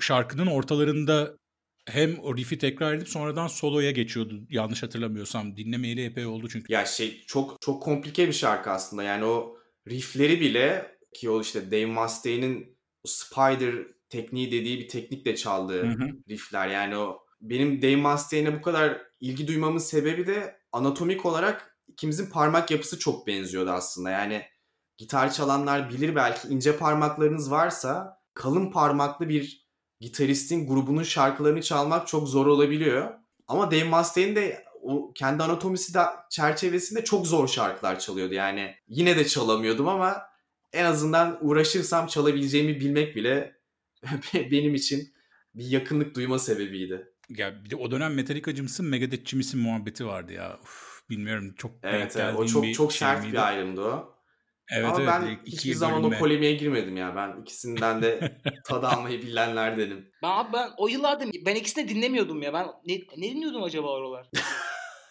A: Şarkının ortalarında hem o riff'i tekrar edip sonradan soloya geçiyordu. Yanlış hatırlamıyorsam. Dinlemeyeli epey oldu çünkü.
C: Ya şey çok çok komplike bir şarkı aslında. Yani o riffleri bile ki o işte Dave Mustaine'in Spider tekniği dediği bir teknikle çaldığı
A: Hı hı.
C: riffler. Yani o benim Dave Mustaine'e bu kadar ilgi duymamın sebebi de anatomik olarak ikimizin parmak yapısı çok benziyordu aslında. Yani gitar çalanlar bilir belki ince parmaklarınız varsa kalın parmaklı bir gitaristin grubunun şarkılarını çalmak çok zor olabiliyor. Ama Dave Mustaine de o kendi anatomisi de çerçevesinde çok zor şarkılar çalıyordu. Yani yine de çalamıyordum ama en azından uğraşırsam çalabileceğimi bilmek bile benim için bir yakınlık duyma sebebiydi.
A: Ya bir de o dönem Metallica'cı mısın, Megadeth'çi misin muhabbeti vardı ya. Uf, bilmiyorum çok
C: Evet, evet o çok çok
A: şey
C: sert
A: miydi?
C: bir ayrımdı o.
A: Evet
C: Ama
A: evet.
C: ben hiçbir zaman o polemiğe girmedim ya. Ben ikisinden de tad almayı bilenlerdenim.
B: Ben abi ben o yıllarda ben ikisini dinlemiyordum ya. Ben ne, ne dinliyordum acaba oralar?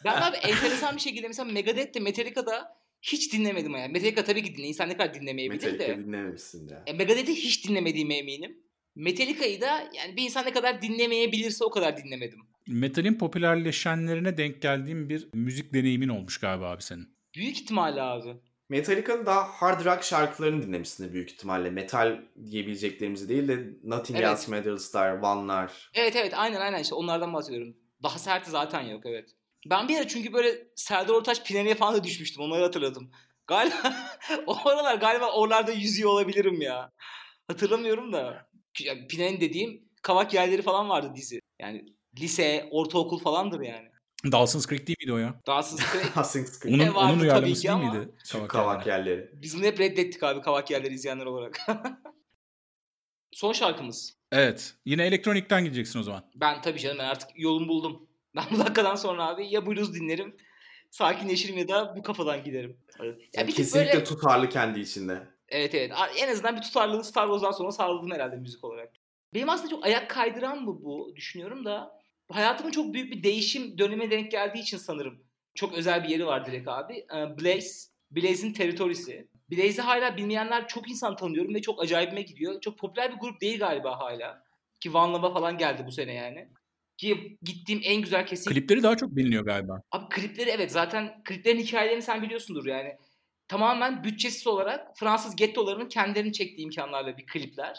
B: ben abi enteresan bir şekilde mesela Megadeth'te Metallica'da hiç dinlemedim yani. Metallica tabii ki dinle. İnsan ne kadar dinlemeyebilir
C: Metallica
B: de.
C: dinlememişsin ya.
B: E, Megadeth'i hiç dinlemediğime eminim. Metallica'yı da yani bir insan ne kadar dinlemeyebilirse o kadar dinlemedim.
A: Metalin popülerleşenlerine denk geldiğim bir müzik deneyimin olmuş galiba abi senin.
B: Büyük ihtimalle abi.
C: Metallica'nın daha hard rock şarkılarını dinlemişsin büyük ihtimalle. Metal diyebileceklerimizi değil de Nothing
B: Evet.
C: Else Matters'lar, One'lar.
B: Evet evet aynen aynen işte onlardan bahsediyorum. Daha serti zaten yok evet. Ben bir ara çünkü böyle Serdar Ortaç Pineri'ye falan da düşmüştüm onları hatırladım. Galiba o aralar galiba oralarda yüzüyor olabilirim ya. Hatırlamıyorum da. Yani Pineri dediğim kavak yerleri falan vardı dizi. Yani lise, ortaokul falandır yani.
A: Dawson's Creek değil miydi o ya?
B: Dawson's Creek.
C: Assassin's Creed.
A: Onun,
B: vardı
A: onun
B: tabii
A: uyarlaması
B: ki
A: değil
B: ama-
A: miydi? Kavak
C: kavak
A: yerleri.
C: yerleri.
B: Biz bunu hep reddettik abi kavak yerleri izleyenler olarak. Son şarkımız.
A: Evet. Yine elektronikten gideceksin o zaman.
B: Ben tabii canım ben artık yolumu buldum. Ben bu dakikadan sonra abi ya blues dinlerim, sakinleşirim ya da bu kafadan giderim. Evet. Ya
C: Yani kesinlikle
B: böyle,
C: tutarlı kendi içinde.
B: Evet evet en azından bir tutarlılığı Star Wars'dan sonra sağladım herhalde müzik olarak. Benim aslında çok ayak kaydıran mı bu düşünüyorum da hayatımın çok büyük bir değişim döneme denk geldiği için sanırım çok özel bir yeri var direkt abi. Ee, Blaze, Blaze'in teritorisi. Blaze'i hala bilmeyenler çok insan tanıyorum ve çok acayibime gidiyor. Çok popüler bir grup değil galiba hala. Ki One Love'a falan geldi bu sene yani. Ki gittiğim en güzel kesin
A: Klipleri daha çok biliniyor galiba.
B: Abi klipleri evet zaten kliplerin hikayelerini sen biliyorsundur yani. Tamamen bütçesiz olarak Fransız gettolarının kendilerini çektiği imkanlarla bir klipler.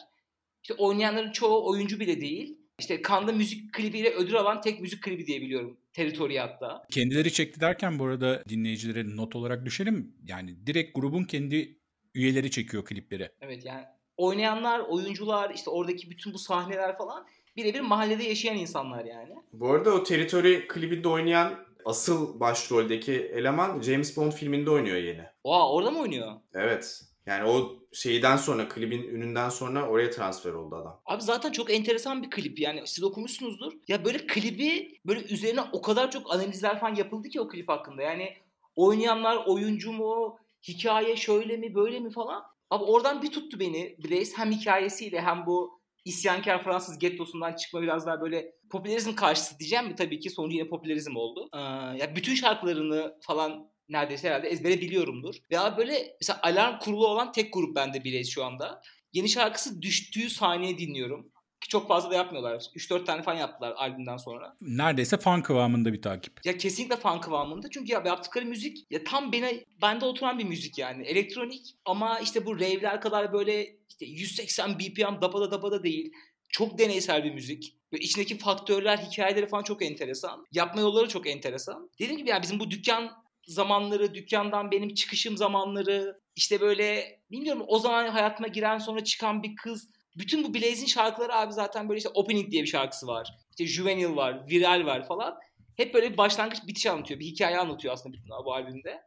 B: İşte oynayanların çoğu oyuncu bile değil. İşte Cannes'da müzik klibiyle ödül alan tek müzik klibi diye biliyorum. Territory hatta.
A: Kendileri çekti derken bu arada dinleyicilere not olarak düşelim. Yani direkt grubun kendi üyeleri çekiyor klipleri.
B: Evet yani oynayanlar, oyuncular, işte oradaki bütün bu sahneler falan birebir mahallede yaşayan insanlar yani.
C: Bu arada o Territory klibinde oynayan asıl başroldeki eleman James Bond filminde oynuyor yeni.
B: Oha orada mı oynuyor?
C: Evet. Yani o şeyden sonra, klibin ününden sonra oraya transfer oldu adam.
B: Abi zaten çok enteresan bir klip yani siz okumuşsunuzdur. Ya böyle klibi böyle üzerine o kadar çok analizler falan yapıldı ki o klip hakkında. Yani oynayanlar oyuncu mu, hikaye şöyle mi böyle mi falan. Abi oradan bir tuttu beni Blaze hem hikayesiyle hem bu isyankar Fransız gettosundan çıkma biraz daha böyle popülerizm karşıtı diyeceğim mi? Tabii ki sonucu yine popülerizm oldu. Ee, ya bütün şarkılarını falan neredeyse herhalde ezbere biliyorumdur. Ve abi böyle mesela alarm kurulu olan tek grup bende Blaze şu anda. Yeni şarkısı düştüğü saniye dinliyorum. Ki çok fazla da yapmıyorlar. 3-4 tane falan yaptılar albümden sonra.
A: Neredeyse fan kıvamında bir takip.
B: Ya kesinlikle fan kıvamında. Çünkü ya yaptıkları müzik ya tam bana bende oturan bir müzik yani. Elektronik ama işte bu rave'ler kadar böyle işte 180 BPM dapada dapada değil. Çok deneysel bir müzik. Ve içindeki faktörler, hikayeleri falan çok enteresan. Yapma yolları çok enteresan. Dediğim gibi yani bizim bu dükkan zamanları, dükkandan benim çıkışım zamanları, işte böyle bilmiyorum o zaman hayatıma giren sonra çıkan bir kız. Bütün bu Blaze'in şarkıları abi zaten böyle işte Opening diye bir şarkısı var. İşte Juvenile var, Viral var falan. Hep böyle bir başlangıç bitiş anlatıyor. Bir hikaye anlatıyor aslında bütün bu albümde.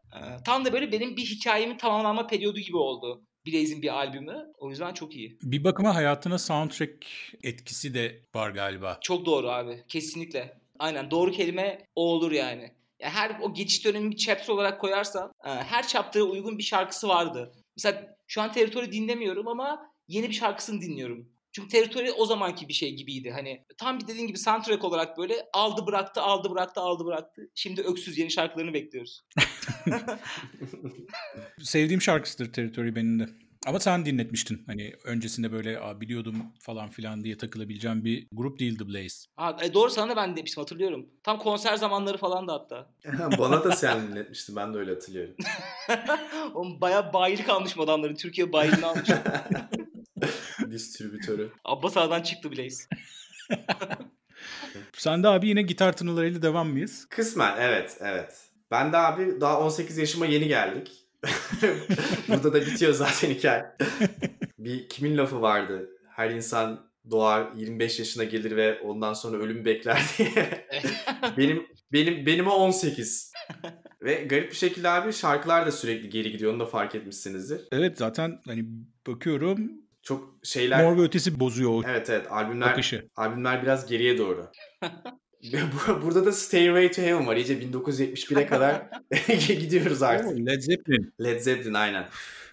B: Tam da böyle benim bir hikayemin tamamlanma periyodu gibi oldu. Blaze'in bir albümü. O yüzden çok iyi.
A: Bir bakıma hayatına soundtrack etkisi de var galiba.
B: Çok doğru abi. Kesinlikle. Aynen doğru kelime o olur yani. Ya her o geçiş dönemi bir chapter olarak koyarsan e, her chapter'a uygun bir şarkısı vardı. Mesela şu an Territory dinlemiyorum ama yeni bir şarkısını dinliyorum. Çünkü Territory o zamanki bir şey gibiydi. Hani tam bir dediğin gibi soundtrack olarak böyle aldı bıraktı, aldı bıraktı, aldı bıraktı. Şimdi öksüz yeni şarkılarını bekliyoruz.
A: Sevdiğim şarkısıdır Territory benim de. Ama sen dinletmiştin. Hani öncesinde böyle Aa, biliyordum falan filan diye takılabileceğim bir grup değildi Blaze.
B: Ha, e, doğru sana da ben demiştim hatırlıyorum. Tam konser zamanları falan da hatta.
C: Bana da sen dinletmiştin. Ben de öyle hatırlıyorum.
B: Oğlum bayağı bayilik almış adamların. Türkiye bayiliğini almış.
C: Distribütörü.
B: Abbas Ağa'dan çıktı Blaze.
A: Sen de abi yine gitar tınılarıyla devam mıyız?
C: Kısmen evet evet. Ben de abi daha 18 yaşıma yeni geldik. Burada da bitiyor zaten hikaye. bir kimin lafı vardı? Her insan doğar 25 yaşına gelir ve ondan sonra ölüm bekler diye. benim benim benim o 18. ve garip bir şekilde abi şarkılar da sürekli geri gidiyor. Onu da fark etmişsinizdir.
A: Evet zaten hani bakıyorum
C: Çok şeyler
A: Mor ve Ötesi bozuyor o
C: Evet evet albümler
A: akışı.
C: albümler biraz geriye doğru. Bu- Burada da Stairway to Heaven var. İyice 1971'e kadar gidiyoruz artık.
A: Led Zeppelin.
C: Led Zeppelin aynen.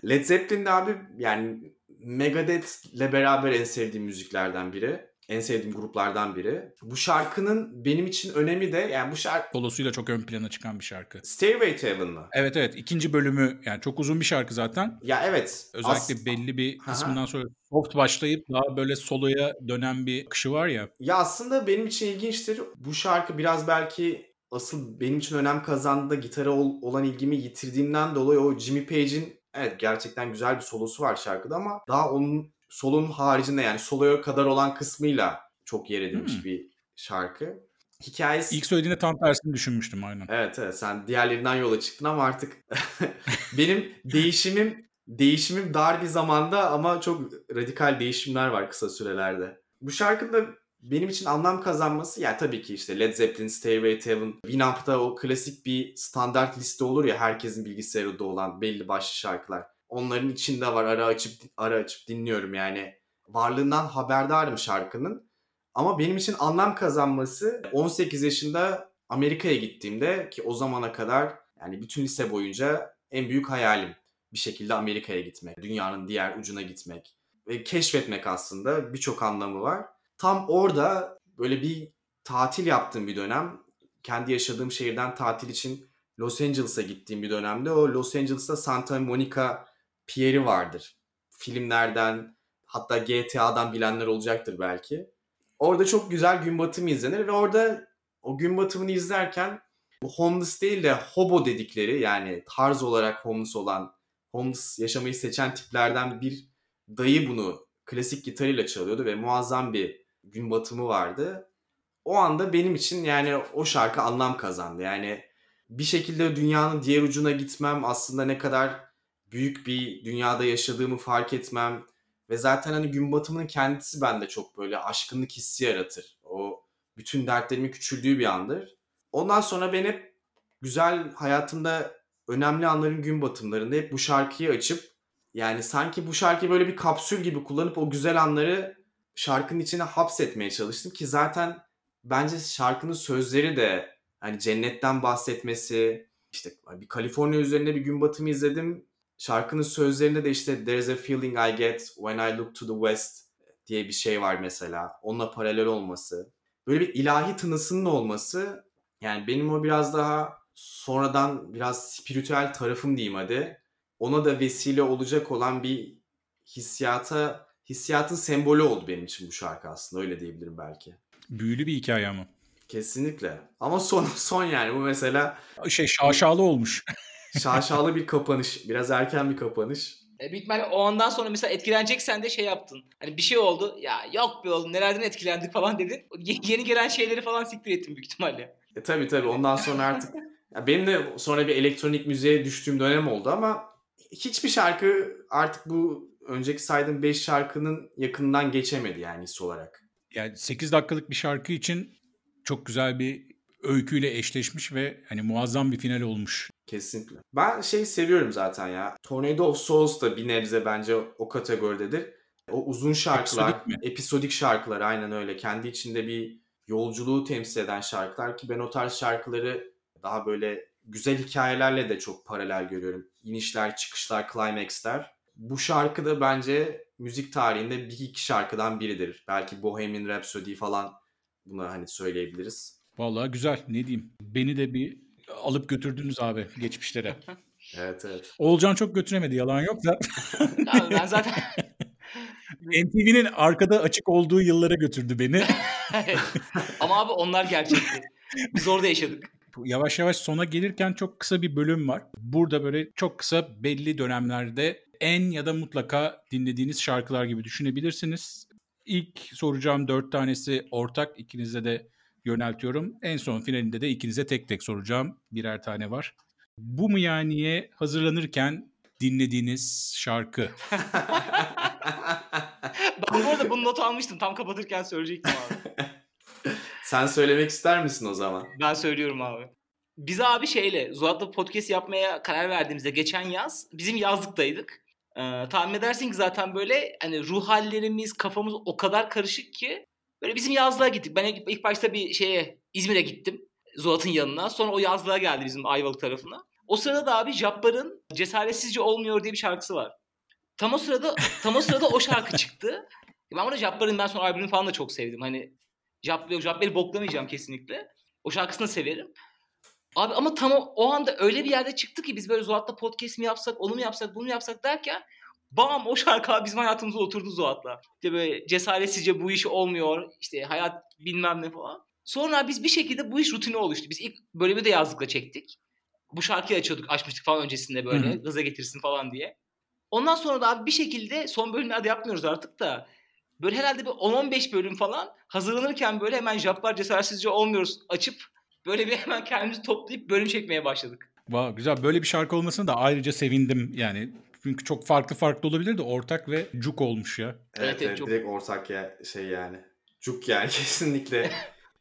C: Led Zeppelin de abi yani Megadeth'le beraber en sevdiğim müziklerden biri. En sevdiğim gruplardan biri. Bu şarkının benim için önemi de yani bu şarkı
A: Solosuyla çok ön plana çıkan bir şarkı.
C: Stairway to Heaven mı?
A: Evet evet ikinci bölümü yani çok uzun bir şarkı zaten.
C: Ya evet.
A: Özellikle
C: As-
A: belli bir kısmından sonra soft başlayıp daha böyle soloya dönen bir akışı var ya.
C: Ya aslında benim için ilginçtir. Bu şarkı biraz belki asıl benim için önem kazandı gitara ol- olan ilgimi yitirdiğimden dolayı o Jimmy Page'in evet gerçekten güzel bir solosu var şarkıda ama daha onun solonun haricinde yani soloya kadar olan kısmıyla çok yer edinmiş
A: Hmm.
C: bir şarkı. Hikayesi
A: İlk söylediğinde tam tersini düşünmüştüm aynen.
C: Evet evet sen diğerlerinden yola çıktın ama artık benim değişimim değişimim dar bir zamanda ama çok radikal değişimler var kısa sürelerde. Bu şarkının da benim için anlam kazanması ya tabii ki işte Led Zeppelin, Stairway to Heaven, Winamp'ta o klasik bir standart liste olur ya herkesin bilgisayarında olan belli başlı şarkılar. Onların içinde var ara açıp ara açıp dinliyorum yani. Varlığından haberdarım şarkının. Ama benim için anlam kazanması 18 yaşında Amerika'ya gittiğimde ki o zamana kadar yani bütün lise boyunca en büyük hayalim bir şekilde Amerika'ya gitmek, dünyanın diğer ucuna gitmek ve keşfetmek aslında birçok anlamı var. Tam orada böyle bir tatil yaptığım bir dönem, kendi yaşadığım şehirden tatil için Los Angeles'a gittiğim bir dönemde o Los Angeles'ta Santa Monica Pier'i vardır. Filmlerden hatta GTA'dan bilenler olacaktır belki. Orada çok güzel gün batımı izlenir ve orada o gün batımını izlerken bu homeless değil de hobo dedikleri yani tarz olarak homeless olan, homeless yaşamayı seçen tiplerden bir dayı bunu klasik gitarıyla çalıyordu ve muazzam bir gün batımı vardı. O anda benim için yani o şarkı anlam kazandı. Yani bir şekilde dünyanın diğer ucuna gitmem aslında ne kadar büyük bir dünyada yaşadığımı fark etmem ve zaten hani gün batımının kendisi bende çok böyle aşkınlık hissi yaratır. O bütün dertlerimin küçüldüğü bir andır. Ondan sonra ben hep güzel hayatımda önemli anların gün batımlarında hep bu şarkıyı açıp yani sanki bu şarkıyı böyle bir kapsül gibi kullanıp o güzel anları şarkının içine hapsetmeye çalıştım ki zaten bence şarkının sözleri de hani cennetten bahsetmesi işte bir Kaliforniya üzerinde bir gün batımı izledim. Şarkının sözlerinde de işte There's a feeling I get when I look to the west diye bir şey var mesela. Onunla paralel olması. Böyle bir ilahi tınısının olması yani benim o biraz daha sonradan biraz spiritüel tarafım diyeyim hadi. Ona da vesile olacak olan bir hissiyata, hissiyatın sembolü oldu benim için bu şarkı aslında öyle diyebilirim belki.
A: Büyülü bir hikaye ama.
C: Kesinlikle. Ama son son yani bu mesela
A: Şey şaşalı olmuş.
C: şaşalı bir kapanış. Biraz erken bir kapanış.
B: E, büyük ihtimalle o andan sonra mesela etkileneceksen de şey yaptın. Hani bir şey oldu. Ya yok be oğlum nelerden etkilendik falan dedin. Yeni gelen şeyleri falan siktir ettin büyük ihtimalle.
C: E tabii tabii ondan sonra artık ya benim de sonra bir elektronik müziğe düştüğüm dönem oldu ama hiçbir şarkı artık bu önceki saydığım 5 şarkının yakından geçemedi yani his olarak.
A: Yani 8 dakikalık bir şarkı için çok güzel bir öyküyle eşleşmiş ve hani muazzam bir final olmuş.
C: Kesinlikle. Ben şey seviyorum zaten ya. Tornado of Souls da bir nebze bence o kategoridedir. O uzun şarkılar,
A: Episodik mi?
C: episodik şarkılar aynen öyle. Kendi içinde bir yolculuğu temsil eden şarkılar ki ben o tarz şarkıları daha böyle güzel hikayelerle de çok paralel görüyorum. İnişler, çıkışlar, climax'ler. Bu şarkı da bence müzik tarihinde bir iki şarkıdan biridir. Belki Bohemian Rhapsody falan buna hani söyleyebiliriz.
A: Vallahi güzel ne diyeyim. Beni de bir alıp götürdünüz abi geçmişlere.
C: Evet evet.
A: Oğulcan çok götüremedi yalan yok da.
B: Abi ben zaten
A: NTV'nin arkada açık olduğu yıllara götürdü beni.
B: ama abi onlar gerçekti. Biz orada yaşadık.
A: Yavaş yavaş sona gelirken çok kısa bir bölüm var. Burada böyle çok kısa belli dönemlerde en ya da mutlaka dinlediğiniz şarkılar gibi düşünebilirsiniz. İlk soracağım dört tanesi ortak. İkinize de yöneltiyorum. En son finalinde de ikinize tek tek soracağım. Birer tane var. Bu mu yaniye hazırlanırken dinlediğiniz şarkı?
B: Ben bu arada bunu not almıştım. Tam kapatırken söyleyecektim abi.
C: Sen söylemek ister misin o zaman?
B: Ben söylüyorum abi. Biz abi şeyle Zuhat'la podcast yapmaya karar verdiğimizde geçen yaz bizim yazlıktaydık. Ee, tahmin edersin ki zaten böyle hani ruh hallerimiz, kafamız o kadar karışık ki böyle bizim yazlığa gittik. Ben ilk, başta bir şeye İzmir'e gittim. Zuhat'ın yanına. Sonra o yazlığa geldi bizim Ayvalık tarafına. O sırada da abi Jabbar'ın Cesaretsizce Olmuyor diye bir şarkısı var. Tam o sırada tam o sırada o şarkı çıktı. Ben orada Jabbar'ın ben sonra albümünü falan da çok sevdim. Hani Jab, yok Jabbar'ı boklamayacağım kesinlikle. O şarkısını severim. Abi ama tam o, o anda öyle bir yerde çıktı ki biz böyle Zuhat'la podcast mi yapsak, onu mu yapsak, bunu mu yapsak derken bam o şarkı abi bizim hayatımıza oturdu Zuhat'la. İşte böyle cesaretsizce bu iş olmuyor, işte hayat bilmem ne falan. Sonra biz bir şekilde bu iş rutini oluştu. Biz ilk bölümü de yazlıkla çektik. Bu şarkıyı açıyorduk, açmıştık falan öncesinde böyle
A: Hı hı.
B: gaza getirsin falan diye. Ondan sonra da abi bir şekilde son bölümlerde yapmıyoruz artık da böyle herhalde bir 10-15 bölüm falan hazırlanırken böyle hemen Jabbar cesaretsizce olmuyoruz açıp böyle bir hemen kendimizi toplayıp bölüm çekmeye başladık.
A: Va güzel böyle bir şarkı olmasına da ayrıca sevindim yani. Çünkü çok farklı farklı olabilir de ortak ve cuk olmuş ya.
C: Evet,
B: Evet,
C: evet,
B: çok-
C: direkt ortak ya şey yani. Cuk yani kesinlikle.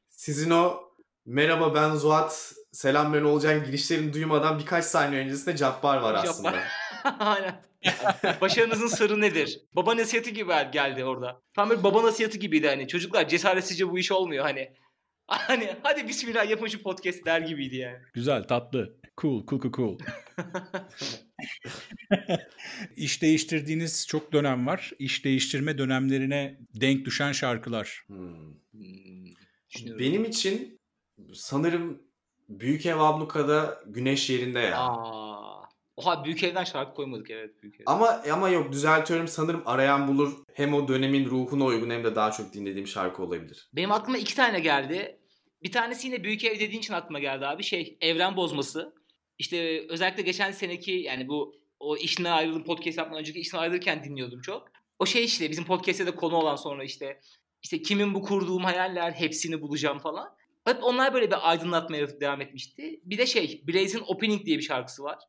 C: Sizin o merhaba ben Zuhat selam ben Olcan girişlerini duymadan birkaç saniye öncesinde Cabbar var
B: Cabbar.
C: aslında.
B: Aynen. Başarınızın sırrı nedir? Baba nasihati gibi geldi orada. Tam bir baba nasihati gibiydi hani. Çocuklar cesaretsizce bu iş olmuyor hani. Hani hadi bismillah yapın şu podcast der gibiydi yani.
A: Güzel, tatlı. Cool, cool, cool, cool. İş değiştirdiğiniz çok dönem var. İş değiştirme dönemlerine denk düşen şarkılar.
C: Hmm.
B: Düşünüyorum.
C: Benim için sanırım Büyük Ev Abluka'da Güneş yerinde ya.
B: Aa. Oha büyük evden şarkı koymadık evet büyük ev.
C: Ama ama yok düzeltiyorum sanırım arayan bulur hem o dönemin ruhuna uygun hem de daha çok dinlediğim şarkı olabilir.
B: Benim aklıma iki tane geldi. Bir tanesi yine büyük ev dediğin için aklıma geldi abi. Şey evren bozması. İşte özellikle geçen seneki yani bu o işinden ayrıldım podcast yapmadan önceki işinden ayrılırken dinliyordum çok. O şey işte bizim podcast'te de konu olan sonra işte işte kimin bu kurduğum hayaller hepsini bulacağım falan. Hep onlar böyle bir aydınlatmaya devam etmişti. Bir de şey Blaze'in Opening diye bir şarkısı var.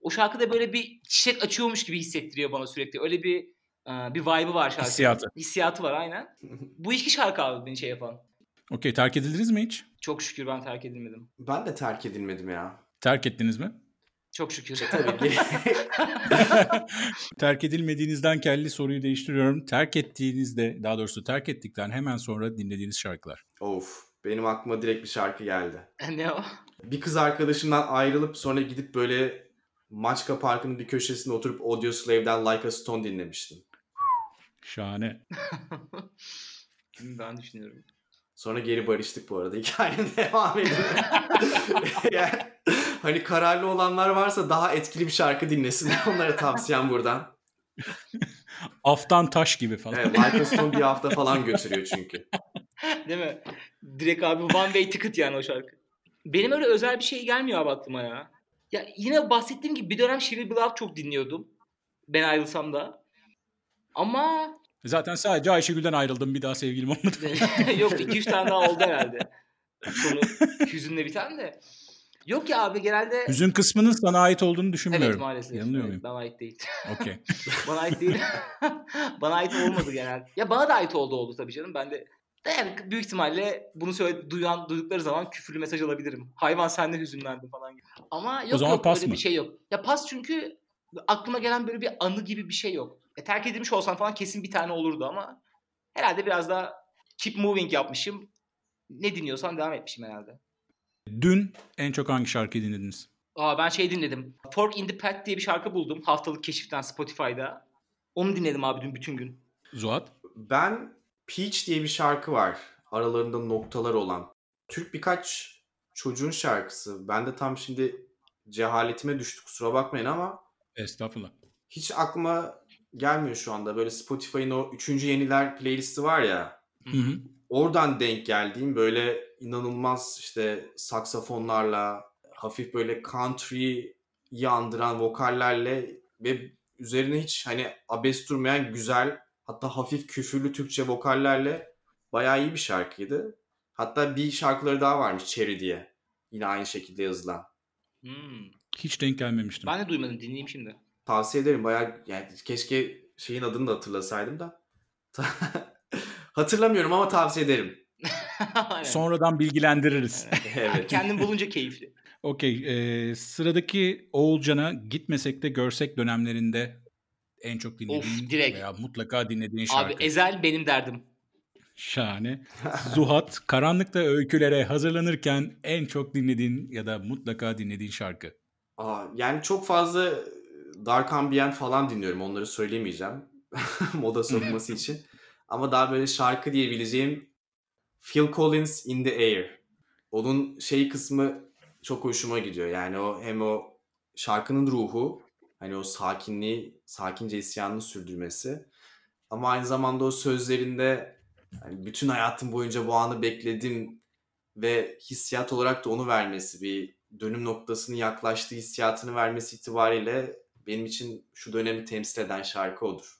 B: O şarkı da böyle bir çiçek açıyormuş gibi hissettiriyor bana sürekli. Öyle bir e, bir vibe'ı var şarkının.
A: Hissiyatı.
B: Hissiyatı var aynen. Bu iki şarkı abi beni şey yapan.
A: Okey, terk edildiniz mi hiç?
B: Çok şükür ben terk edilmedim.
C: Ben de terk edilmedim ya.
A: Terk ettiniz mi?
B: Çok şükür.
C: Tabii ki.
A: terk edilmediğinizden kelli soruyu değiştiriyorum. Terk ettiğinizde, daha doğrusu terk ettikten hemen sonra dinlediğiniz şarkılar.
C: of benim aklıma direkt bir şarkı geldi.
B: ne o?
C: Bir kız arkadaşımdan ayrılıp sonra gidip böyle Maçka Parkı'nın bir köşesinde oturup Audio Slave'den Like a Stone dinlemiştim.
A: Şahane.
B: ben düşünüyorum.
C: Sonra geri barıştık bu arada. Hikayenin devam ediyor. Hani kararlı olanlar varsa daha etkili bir şarkı dinlesin. Onlara tavsiyem buradan.
A: Aftan taş gibi falan.
C: Evet, a Stone bir hafta falan götürüyor çünkü.
B: Değil mi? Direkt abi one way ticket yani o şarkı. Benim öyle özel bir şey gelmiyor abi aklıma ya. Ya yine bahsettiğim gibi bir dönem Be Loved çok dinliyordum. Ben ayrılsam da. Ama
A: Zaten sadece Ayşegül'den ayrıldım. Bir daha sevgilim olmadı.
B: yok 2-3 tane daha oldu herhalde. Sonu hüzünle biten de. Yok ya abi genelde...
A: Hüzün kısmının sana ait olduğunu düşünmüyorum.
B: Evet maalesef.
A: Yanılıyor
B: Evet,
A: muyum?
B: Bana ait değil.
A: Okey.
B: bana ait değil. bana ait olmadı genelde. Ya bana da ait oldu oldu tabii canım. Ben de yani büyük ihtimalle bunu söyle duyan duydukları zaman küfürlü mesaj alabilirim. Hayvan sen de hüzünlendin falan gibi. Ama yok
A: zaman
B: yok
A: pas
B: öyle
A: mı?
B: bir şey yok. Ya pas çünkü aklıma gelen böyle bir anı gibi bir şey yok. E, terk edilmiş olsam falan kesin bir tane olurdu ama herhalde biraz daha keep moving yapmışım. Ne dinliyorsam devam etmişim herhalde.
A: Dün en çok hangi şarkıyı dinlediniz?
B: Aa ben şey dinledim. Fork in the Path diye bir şarkı buldum. Haftalık keşiften Spotify'da. Onu dinledim abi dün bütün gün.
A: Zuhat?
C: Ben Peach diye bir şarkı var. Aralarında noktalar olan. Türk birkaç çocuğun şarkısı. Ben de tam şimdi cehaletime düştü kusura bakmayın ama
A: Estağfurullah.
C: hiç aklıma gelmiyor şu anda. Böyle Spotify'ın o 3. yeniler playlisti var ya.
A: Hı hı.
C: Oradan denk geldiğim böyle inanılmaz işte saksafonlarla hafif böyle country'yi andıran vokallerle ve üzerine hiç hani abes durmayan güzel hatta hafif küfürlü Türkçe vokallerle bayağı iyi bir şarkıydı. Hatta bir şarkıları daha varmış Cherry diye. Yine aynı şekilde yazılan.
B: Hmm.
A: Hiç denk gelmemiştim.
B: Ben de duymadım dinleyeyim şimdi.
C: Tavsiye ederim. Bayağı yani keşke şeyin adını da hatırlasaydım da. Hatırlamıyorum ama tavsiye ederim.
A: Sonradan bilgilendiririz.
C: Evet.
B: Kendim bulunca keyifli.
A: Okey. e, sıradaki Oğulcan'a gitmesek de görsek dönemlerinde en çok dinlediğin
B: direkt.
A: veya mutlaka dinlediğin şarkı.
B: Abi Ezel benim derdim.
A: Şahane. Zuhat, karanlıkta öykülere hazırlanırken en çok dinlediğin ya da mutlaka dinlediğin şarkı.
C: Aa, yani çok fazla Dark Ambient falan dinliyorum. Onları söylemeyeceğim. Moda sokması için. Ama daha böyle şarkı diyebileceğim Phil Collins In The Air. Onun şey kısmı çok hoşuma gidiyor. Yani o hem o şarkının ruhu hani o sakinliği, sakince isyanını sürdürmesi ama aynı zamanda o sözlerinde yani bütün hayatım boyunca bu anı bekledim ve hissiyat olarak da onu vermesi bir dönüm noktasının yaklaştığı hissiyatını vermesi itibariyle benim için şu dönemi temsil eden şarkı odur.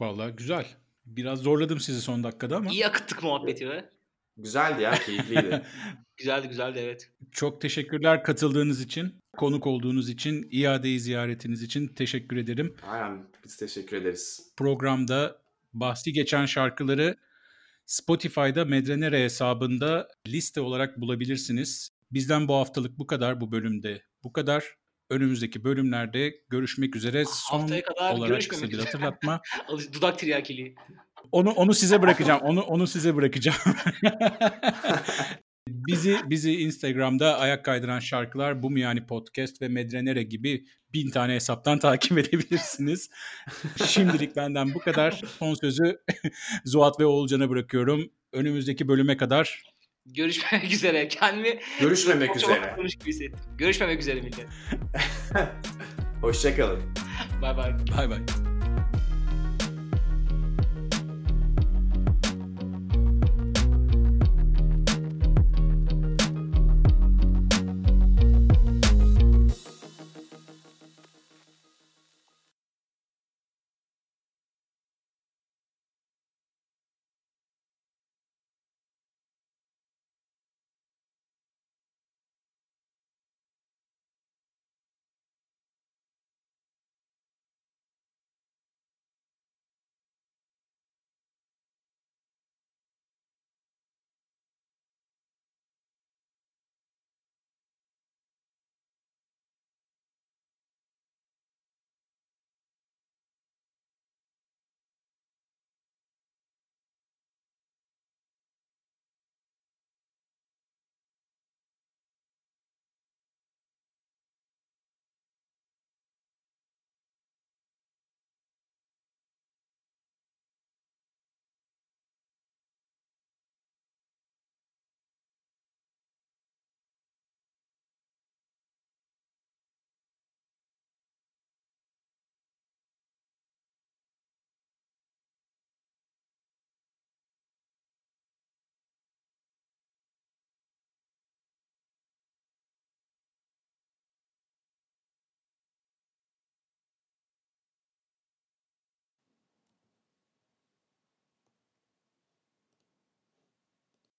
A: Vallahi güzel. Biraz zorladım sizi son dakikada ama.
B: İyi akıttık muhabbeti be.
C: Güzeldi ya, keyifliydi.
B: güzeldi güzeldi evet.
A: Çok teşekkürler katıldığınız için, konuk olduğunuz için, iadeyi ziyaretiniz için teşekkür ederim.
C: Aynen biz teşekkür ederiz.
A: Programda bahsi geçen şarkıları Spotify'da Medrenere hesabında liste olarak bulabilirsiniz. Bizden bu haftalık bu kadar bu bölümde. Bu kadar. Önümüzdeki bölümlerde görüşmek üzere. Son
B: Haftaya kadar
A: olarak kısa bir hatırlatma.
B: Dudak tiryakiliği.
A: Onu onu size bırakacağım. Onu onu size bırakacağım. bizi bizi Instagram'da ayak kaydıran şarkılar bu mu yani podcast ve Medrenere gibi bin tane hesaptan takip edebilirsiniz. Şimdilik benden bu kadar. Son sözü Zuhat ve Oğulcan'a bırakıyorum. Önümüzdeki bölüme kadar
B: Görüşmek üzere. Kendimi
C: Görüşmemek
B: çok
C: üzere.
B: konuşmuş gibi hissettim. Görüşmemek üzere millet.
C: Hoşçakalın.
B: Bay bay.
A: bay bay.